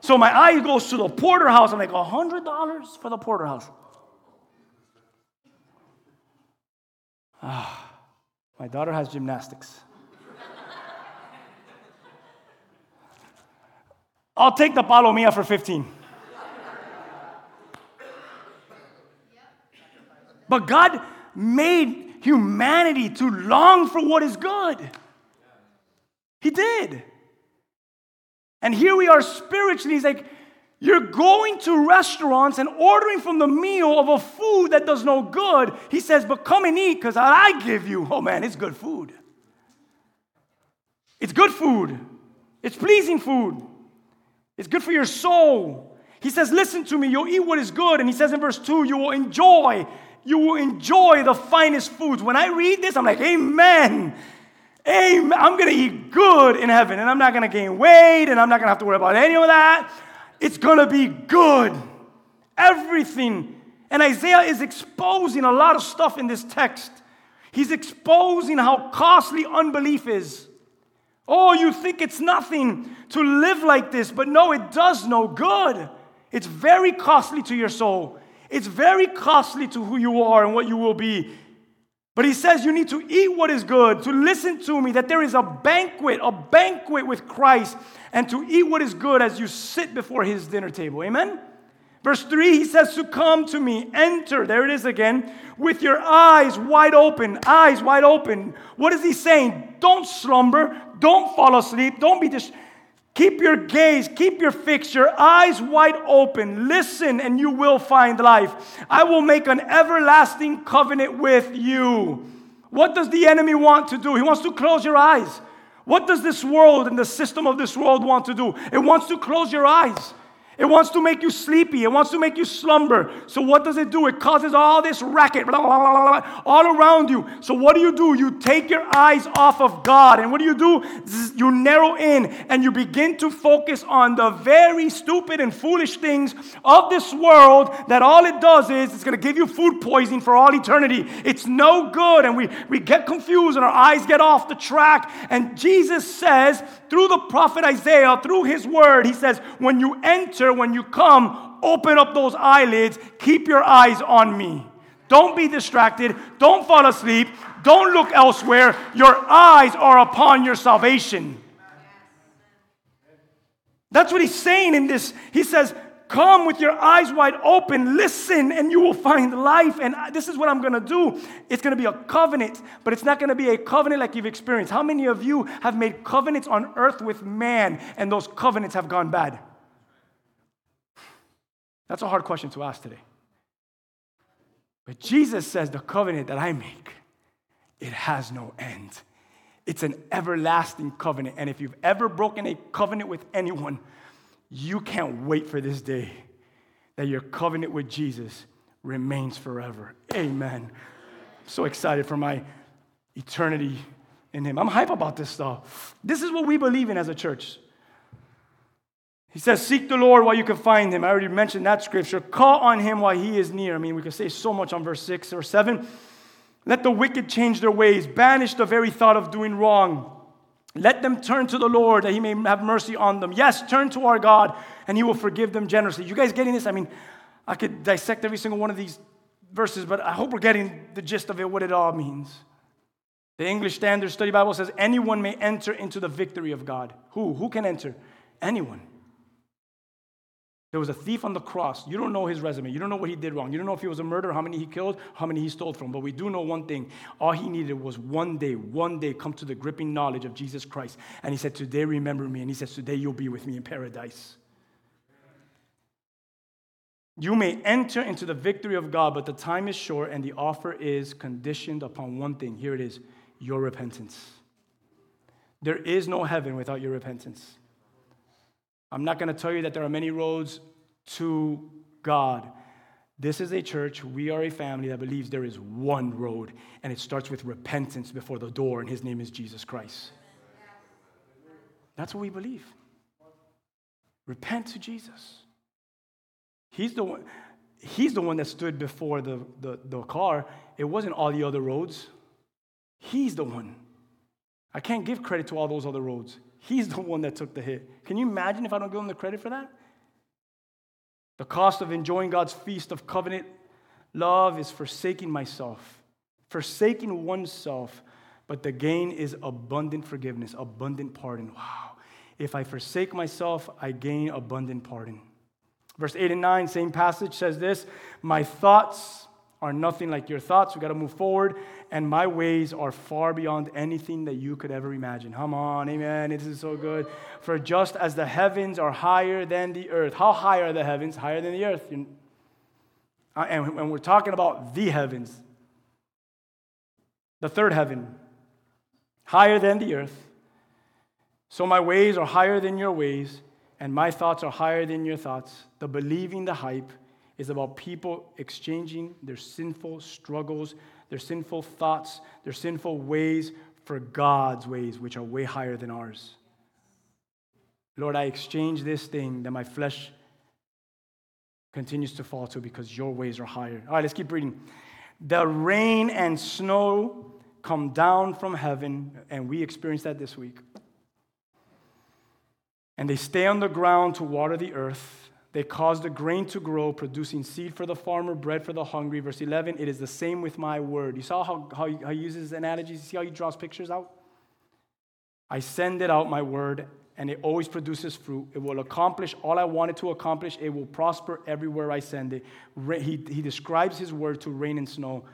So my eye goes to the porterhouse. I'm like, $100 for the porterhouse. Ah, my daughter has gymnastics. I'll take the palomilla for 15. But God made humanity to long for what is good. He did. And here we are spiritually. He's like, you're going to restaurants and ordering from the meal of a food that does no good. He says, but come and eat because I give you. Oh man, it's good food. It's good food. It's pleasing food. It's good for your soul. He says, Listen to me, you'll eat what is good. And he says in verse 2, you will enjoy, you will enjoy the finest foods. When I read this, I'm like, Amen. Amen. I'm going to eat good in heaven, and I'm not going to gain weight, and I'm not going to have to worry about any of that. It's going to be good. Everything. And Isaiah is exposing a lot of stuff in this text. He's exposing how costly unbelief is. Oh, you think it's nothing to live like this, but no, it does no good. It's very costly to your soul. It's very costly to who you are and what you will be. But he says you need to eat what is good, to listen to me, that there is a banquet, a banquet with Christ, and to eat what is good as you sit before his dinner table. Amen? Verse 3, he says to come to me, enter, there it is again, with your eyes wide open, eyes wide open. What is he saying? Don't slumber, don't fall asleep, don't be distracted. Keep your gaze, keep your fix, your eyes wide open. Listen, and you will find life. I will make an everlasting covenant with you. What does the enemy want to do? He wants to close your eyes. What does this world and the system of this world want to do? It wants to close your eyes. It wants to make you sleepy. It wants to make you slumber. So, what does it do? It causes all this racket blah, blah, blah, all around you. So, what do you do? You take your eyes off of God. And what do you do? You narrow in and you begin to focus on the very stupid and foolish things of this world that all it does is it's going to give you food poisoning for all eternity. It's no good. And we, we get confused and our eyes get off the track. And Jesus says, through the prophet Isaiah, through his word, he says, when you enter, when you come, open up those eyelids, keep your eyes on me. Don't be distracted. Don't fall asleep. Don't look elsewhere. Your eyes are upon your salvation. That's what he's saying in this. He says, Come with your eyes wide open, listen, and you will find life. And this is what I'm gonna do. It's gonna be a covenant, but it's not gonna be a covenant like you've experienced. How many of you have made covenants on earth with man and those covenants have gone bad? That's a hard question to ask today. But Jesus says the covenant that I make, it has no end. It's an everlasting covenant. And if you've ever broken a covenant with anyone, you can't wait for this day that your covenant with Jesus remains forever. Amen. I'm so excited for my eternity in Him. I'm hype about this stuff. This is what we believe in as a church. He says, Seek the Lord while you can find him. I already mentioned that scripture. Call on him while he is near. I mean, we could say so much on verse 6 or 7. Let the wicked change their ways, banish the very thought of doing wrong. Let them turn to the Lord that he may have mercy on them. Yes, turn to our God and he will forgive them generously. You guys getting this? I mean, I could dissect every single one of these verses, but I hope we're getting the gist of it, what it all means. The English Standard Study Bible says anyone may enter into the victory of God. Who? Who can enter? Anyone. There was a thief on the cross. You don't know his resume. You don't know what he did wrong. You don't know if he was a murderer, how many he killed, how many he stole from. But we do know one thing. All he needed was one day, one day come to the gripping knowledge of Jesus Christ. And he said, Today remember me. And he says, Today you'll be with me in paradise. You may enter into the victory of God, but the time is short and the offer is conditioned upon one thing. Here it is your repentance. There is no heaven without your repentance. I'm not going to tell you that there are many roads to God. This is a church, we are a family that believes there is one road, and it starts with repentance before the door, and his name is Jesus Christ. That's what we believe. Repent to Jesus. He's the one, he's the one that stood before the, the, the car. It wasn't all the other roads. He's the one. I can't give credit to all those other roads. He's the one that took the hit. Can you imagine if I don't give him the credit for that? The cost of enjoying God's feast of covenant love is forsaking myself, forsaking oneself, but the gain is abundant forgiveness, abundant pardon. Wow. If I forsake myself, I gain abundant pardon. Verse 8 and 9, same passage says this My thoughts are nothing like your thoughts. We've got to move forward. And my ways are far beyond anything that you could ever imagine. Come on, amen. This is so good. For just as the heavens are higher than the earth, how high are the heavens? Higher than the earth. Uh, and when we're talking about the heavens, the third heaven, higher than the earth. So my ways are higher than your ways, and my thoughts are higher than your thoughts. The believing, the hype, is about people exchanging their sinful struggles, their sinful thoughts, their sinful ways for God's ways, which are way higher than ours. Lord, I exchange this thing that my flesh continues to fall to because your ways are higher. All right, let's keep reading. The rain and snow come down from heaven, and we experienced that this week. And they stay on the ground to water the earth they cause the grain to grow, producing seed for the farmer, bread for the hungry. Verse 11, it is the same with my word. You saw how, how, he, how he uses analogies? You see how he draws pictures out? I send it out, my word, and it always produces fruit. It will accomplish all I wanted to accomplish. It will prosper everywhere I send it. He, he describes his word to rain and snow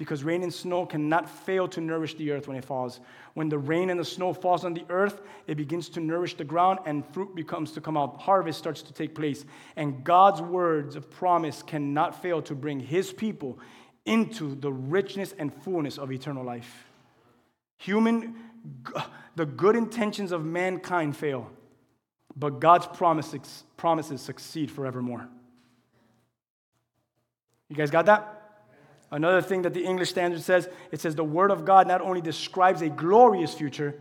because rain and snow cannot fail to nourish the earth when it falls. When the rain and the snow falls on the earth, it begins to nourish the ground and fruit becomes to come out. Harvest starts to take place. And God's words of promise cannot fail to bring his people into the richness and fullness of eternal life. Human, the good intentions of mankind fail. but God's promises, promises succeed forevermore. You guys got that? Another thing that the English Standard says it says the Word of God not only describes a glorious future,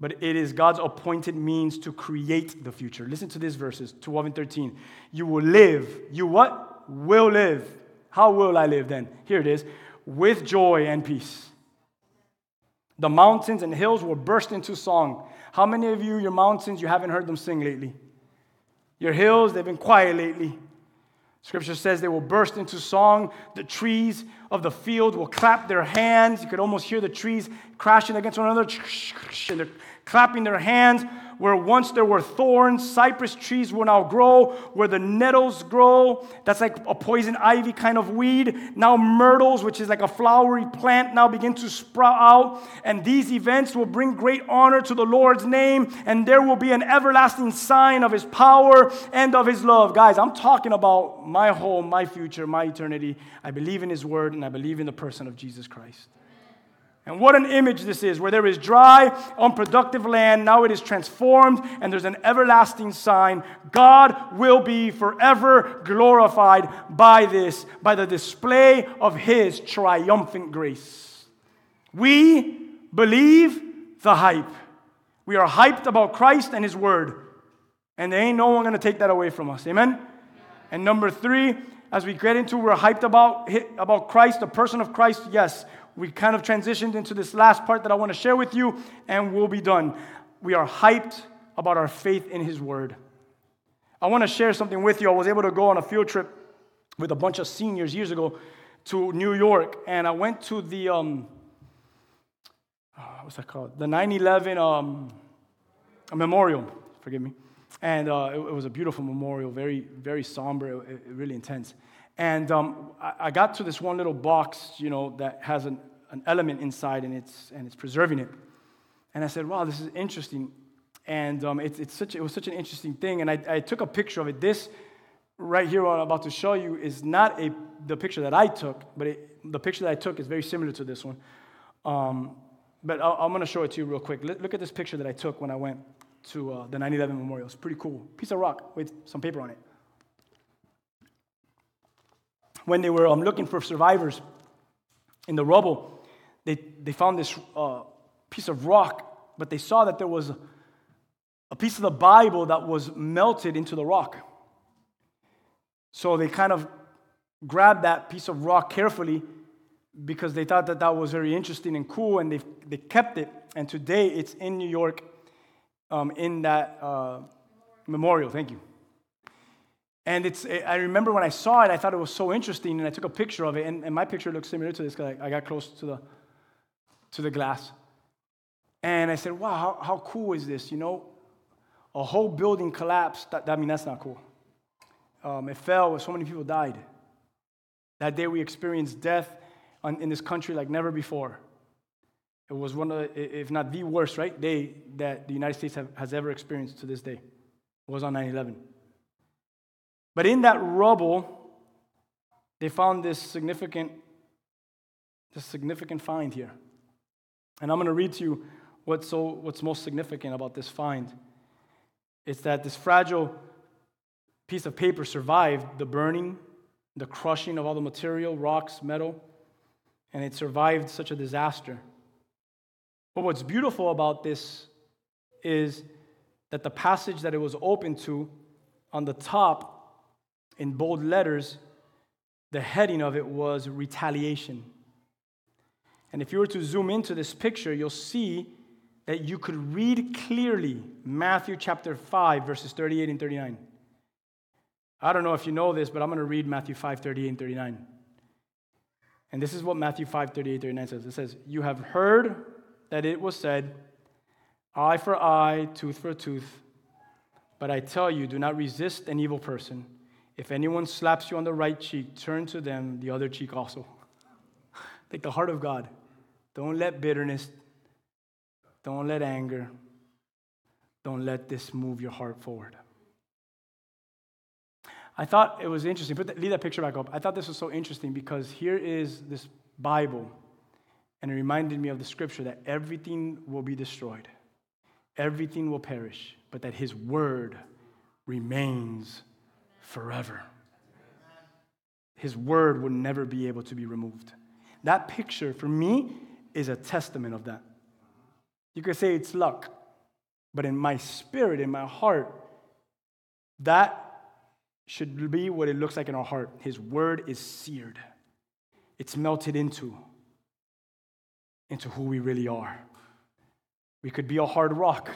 but it is God's appointed means to create the future. Listen to these verses 12 and 13. You will live. You what? Will live. How will I live then? Here it is with joy and peace. The mountains and hills will burst into song. How many of you, your mountains, you haven't heard them sing lately? Your hills, they've been quiet lately. Scripture says they will burst into song. The trees of the field will clap their hands. You could almost hear the trees crashing against one another. And they're clapping their hands. Where once there were thorns, cypress trees will now grow. Where the nettles grow, that's like a poison ivy kind of weed. Now myrtles, which is like a flowery plant, now begin to sprout out. And these events will bring great honor to the Lord's name. And there will be an everlasting sign of his power and of his love. Guys, I'm talking about my home, my future, my eternity. I believe in his word and I believe in the person of Jesus Christ. And what an image this is, where there is dry, unproductive land, now it is transformed, and there's an everlasting sign. God will be forever glorified by this, by the display of His triumphant grace. We believe the hype. We are hyped about Christ and His Word, and there ain't no one gonna take that away from us. Amen? And number three, as we get into, we're hyped about, about Christ, the person of Christ, yes we kind of transitioned into this last part that I want to share with you, and we'll be done. We are hyped about our faith in His Word. I want to share something with you. I was able to go on a field trip with a bunch of seniors years ago to New York, and I went to the, um, uh, what's that called? The 9 11 um, memorial, forgive me. And uh, it, it, was a beautiful memorial, very, very somber, it, it, really intense. And um, I, I got to this one little box, you know, that has an, an element inside and it's, and it's preserving it. And I said, wow, this is interesting. And um, it, it's such, it was such an interesting thing. And I, I took a picture of it. This right here, what I'm about to show you, is not a, the picture that I took, but it, the picture that I took is very similar to this one. Um, but i am going to show it to you real quick. Look at this picture that I took when I went to uh, the 9 11 memorial. It's pretty cool. Piece of rock with some paper on it when they were um, looking for survivors in the rubble, they, they found this uh, piece of rock, but they saw that there was a, piece of the Bible that was melted into the rock. So they kind of grabbed that piece of rock carefully because they thought that that was very interesting and cool, and they, they kept it. And today it's in New York um, in that uh, memorial. Thank you. And it's, I remember when I saw it, I thought it was so interesting, and I took a picture of it. And, and my picture looks similar to this because I, I, got close to the, to the glass. And I said, wow, how, how cool is this? You know, a whole building collapsed. That, I mean, that's not cool. Um, it fell, so many people died. That day we experienced death on, in this country like never before. It was one of, the, if not the worst, right, day that the United States have, has ever experienced to this day. It was on 9 11. But in that rubble, they found this significant, this significant find here. And I'm going to read to you what's, so, what's most significant about this find. It's that this fragile piece of paper survived the burning, the crushing of all the material, rocks, metal, and it survived such a disaster. But what's beautiful about this is that the passage that it was open to on the top in bold letters, the heading of it was retaliation. And if you were to zoom into this picture, you'll see that you could read clearly Matthew chapter 5, verses 38 and 39. I don't know if you know this, but I'm going to read Matthew 5, 38 and 39. And this is what Matthew 5, 38, 39 says. It says, You have heard that it was said, eye for eye, tooth for tooth. But I tell you, do not resist an evil person. If anyone slaps you on the right cheek, turn to them the other cheek also. Take the heart of God. Don't let bitterness, don't let anger, don't let this move your heart forward. I thought it was interesting. Put that, leave that picture back up. I thought this was so interesting because here is this Bible, and it reminded me of the scripture that everything will be destroyed, everything will perish. but that his word remains forever. His word will never be able to be removed. That picture, for me, is a testament of that. You could say it's luck, but in my spirit, in my heart, that should be what it looks like in our heart. His word is seared, it's melted into, into who we really are. We could be a hard rock,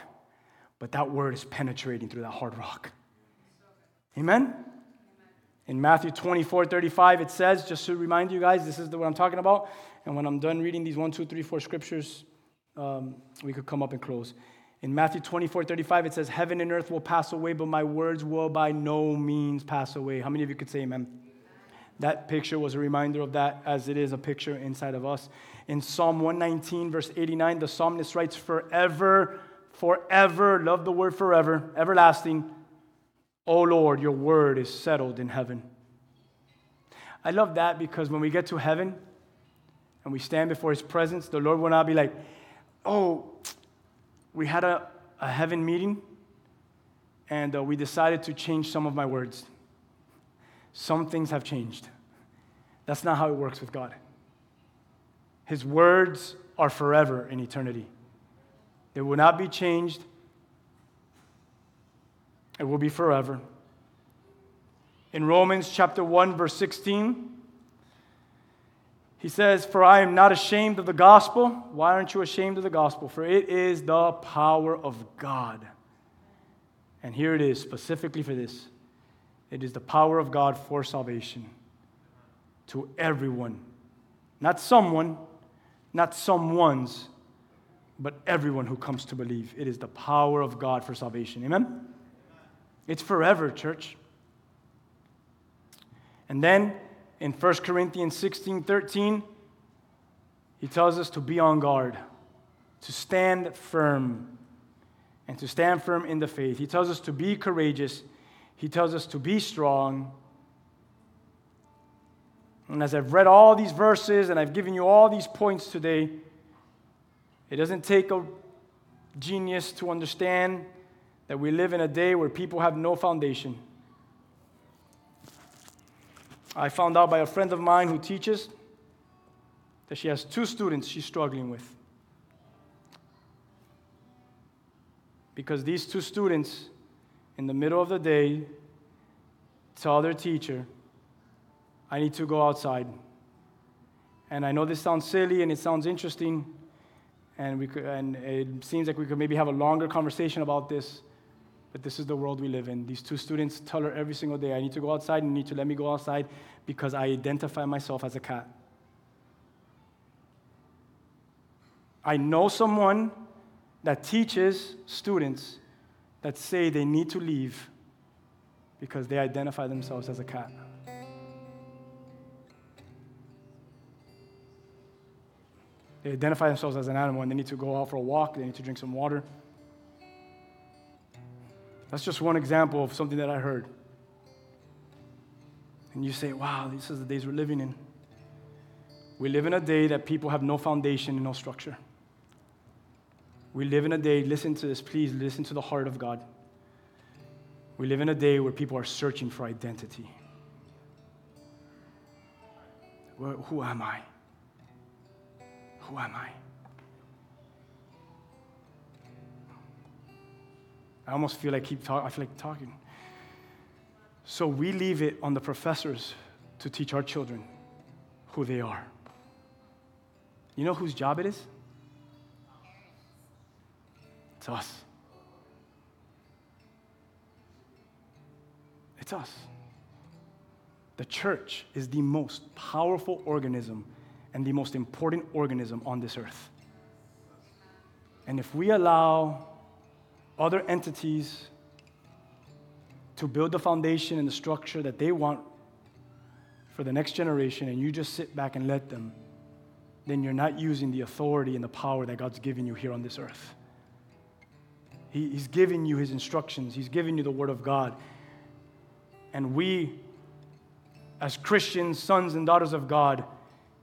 but that word is penetrating through that hard rock. Amen? In Matthew 24, 35, it says, just to remind you guys, this is what I'm talking about. And when I'm done reading these one, two, three, four scriptures, um, we could come up and close. In Matthew 24, 35, it says, Heaven and earth will pass away, but my words will by no means pass away. How many of you could say amen? That picture was a reminder of that, as it is a picture inside of us. In Psalm 119, verse 89, the psalmist writes, Forever, forever, love the word forever, everlasting. O Lord, your word is settled in heaven. I love that because when we get to heaven and we stand before his presence, the Lord will not be like, Oh, we had a, a heaven meeting and uh, we decided to change some of my words. Some things have changed. That's not how it works with God. His words are forever in eternity, they will not be changed, it will be forever. In Romans chapter 1, verse 16, he says, For I am not ashamed of the gospel. Why aren't you ashamed of the gospel? For it is the power of God. And here it is, specifically for this it is the power of God for salvation to everyone. Not someone, not someone's, but everyone who comes to believe. It is the power of God for salvation. Amen? It's forever, church. And then in 1 Corinthians 16 13, he tells us to be on guard, to stand firm, and to stand firm in the faith. He tells us to be courageous, he tells us to be strong. And as I've read all these verses and I've given you all these points today, it doesn't take a genius to understand that we live in a day where people have no foundation. I found out by a friend of mine who teaches that she has two students she's struggling with. Because these two students, in the middle of the day, tell their teacher, I need to go outside. And I know this sounds silly and it sounds interesting, and, we could, and it seems like we could maybe have a longer conversation about this. But this is the world we live in. These two students tell her every single day, I need to go outside, and you need to let me go outside because I identify myself as a cat. I know someone that teaches students that say they need to leave because they identify themselves as a cat. They identify themselves as an animal and they need to go out for a walk, they need to drink some water. That's just one example of something that I heard. And you say, wow, this is the days we're living in. We live in a day that people have no foundation and no structure. We live in a day, listen to this, please listen to the heart of God. We live in a day where people are searching for identity. Who am I? Who am I? I almost feel like keep talking. I feel like talking. So we leave it on the professors to teach our children who they are. You know whose job it is? It's us. It's us. The church is the most powerful organism and the most important organism on this earth. And if we allow other entities to build the foundation and the structure that they want for the next generation, and you just sit back and let them, then you're not using the authority and the power that God's given you here on this earth. He, he's giving you His instructions, He's giving you the Word of God. And we, as Christians, sons and daughters of God,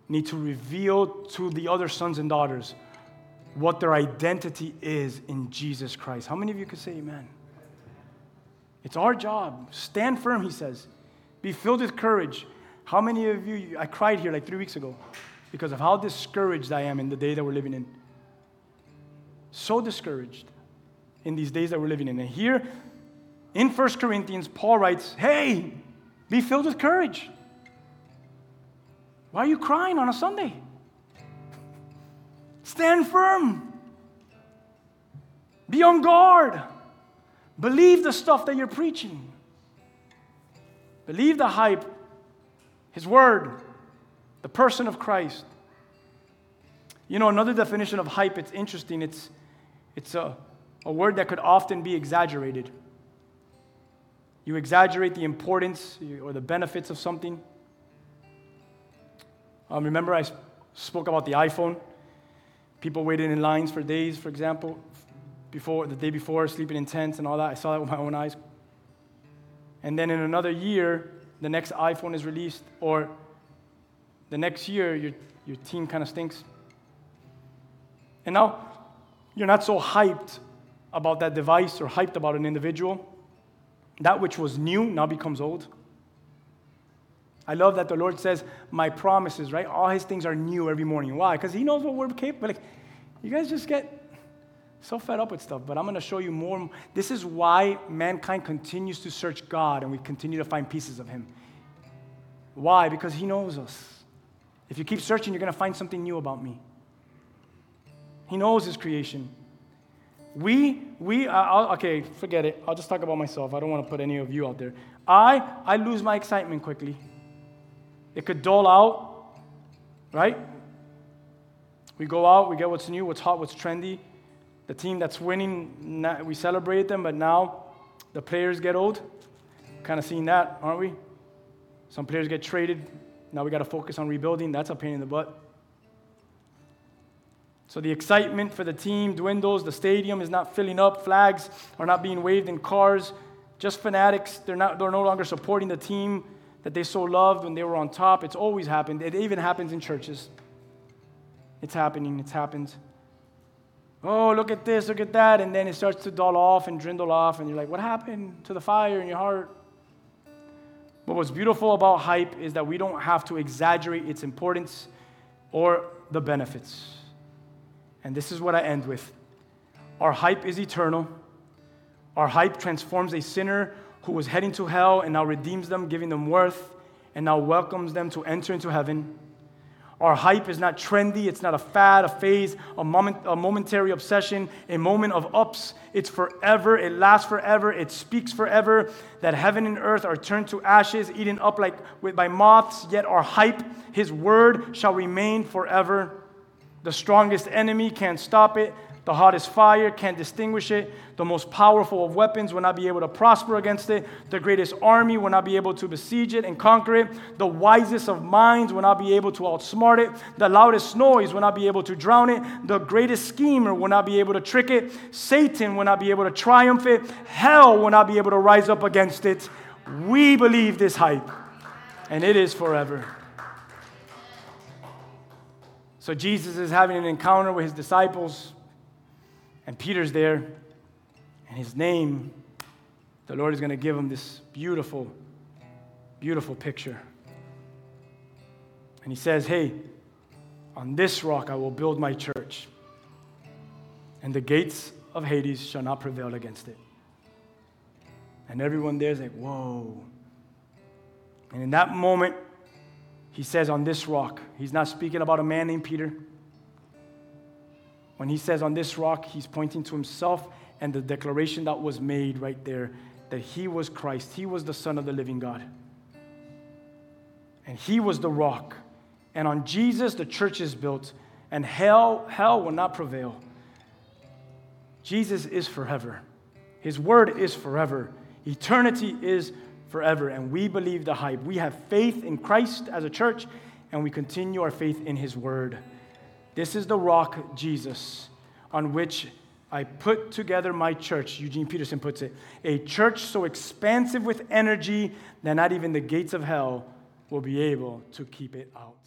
need to reveal to the other sons and daughters what their identity is in Jesus Christ. How many of you could say amen? It's our job. Stand firm, he says. Be filled with courage. How many of you, I cried here like three weeks ago because of how discouraged I am in the day that we're living in. So discouraged in these days that we're living in. And here in 1 Corinthians, Paul writes, Hey, be filled with courage. Why are you crying on a Sunday? Stand firm. Be on guard. Believe the stuff that you're preaching. Believe the hype, His Word, the person of Christ. You know, another definition of hype, it's interesting. It's, it's a, a word that could often be exaggerated. You exaggerate the importance or the benefits of something. Um, remember, I spoke about the iPhone. People waited in lines for days, for example, before the day before, sleeping in tents and all that. I saw that with my own eyes. And then in another year, the next iPhone is released, or the next year, your, your team kind of stinks. And now you're not so hyped about that device or hyped about an individual. That which was new now becomes old. I love that the Lord says, My promises, right? All his things are new every morning. Why? Because he knows what we're capable. Like, you guys just get so fed up with stuff, but I'm going to show you more. This is why mankind continues to search God and we continue to find pieces of him. Why? Because he knows us. If you keep searching, you're going to find something new about me. He knows his creation. We, we, okay, forget it. I'll just talk about myself. I don't want to put any of you out there. I, I lose my excitement quickly. It could dull out, right? We go out, we get what's new, what's hot, what's trendy. The team that's winning, we celebrate them, but now the players get old. Kind of seeing that, aren't we? Some players get traded. Now we got to focus on rebuilding. That's a pain in the butt. So the excitement for the team dwindles. The stadium is not filling up. Flags are not being waved in cars. Just fanatics. They're, not, they're no longer supporting the team that they so loved when they were on top. It's always happened. It even happens in churches. It's happening. It's happened. Oh, look at this, look at that. And then it starts to dull off and dwindle off. And you're like, what happened to the fire in your heart? But what's beautiful about hype is that we don't have to exaggerate its importance or the benefits. And this is what I end with Our hype is eternal. Our hype transforms a sinner who was heading to hell and now redeems them, giving them worth, and now welcomes them to enter into heaven. Our hype is not trendy, it's not a fad, a phase, a, moment, a momentary obsession, a moment of ups. It's forever, it lasts forever, it speaks forever. That heaven and earth are turned to ashes, eaten up like by moths, yet our hype, his word, shall remain forever. The strongest enemy can't stop it. The hottest fire can't distinguish it. The most powerful of weapons will not be able to prosper against it. The greatest army will not be able to besiege it and conquer it. The wisest of minds will not be able to outsmart it. The loudest noise will not be able to drown it. The greatest schemer will not be able to trick it. Satan will not be able to triumph it. Hell will not be able to rise up against it. We believe this hype, and it is forever. So Jesus is having an encounter with his disciples, and Peter's there, and his name, the Lord is going to give him this beautiful, beautiful picture. And he says, Hey, on this rock I will build my church, and the gates of Hades shall not prevail against it. And everyone there is like, Whoa. And in that moment, he says, On this rock. He's not speaking about a man named Peter. When he says on this rock, he's pointing to himself and the declaration that was made right there that he was Christ. He was the Son of the living God. And he was the rock. And on Jesus, the church is built, and hell, hell will not prevail. Jesus is forever. His word is forever. Eternity is forever. And we believe the hype. We have faith in Christ as a church, and we continue our faith in His Word. This is the rock, Jesus, on which I put together my church, Eugene Peterson puts it. A church so expansive with energy that not even the gates of hell will be able to keep it out.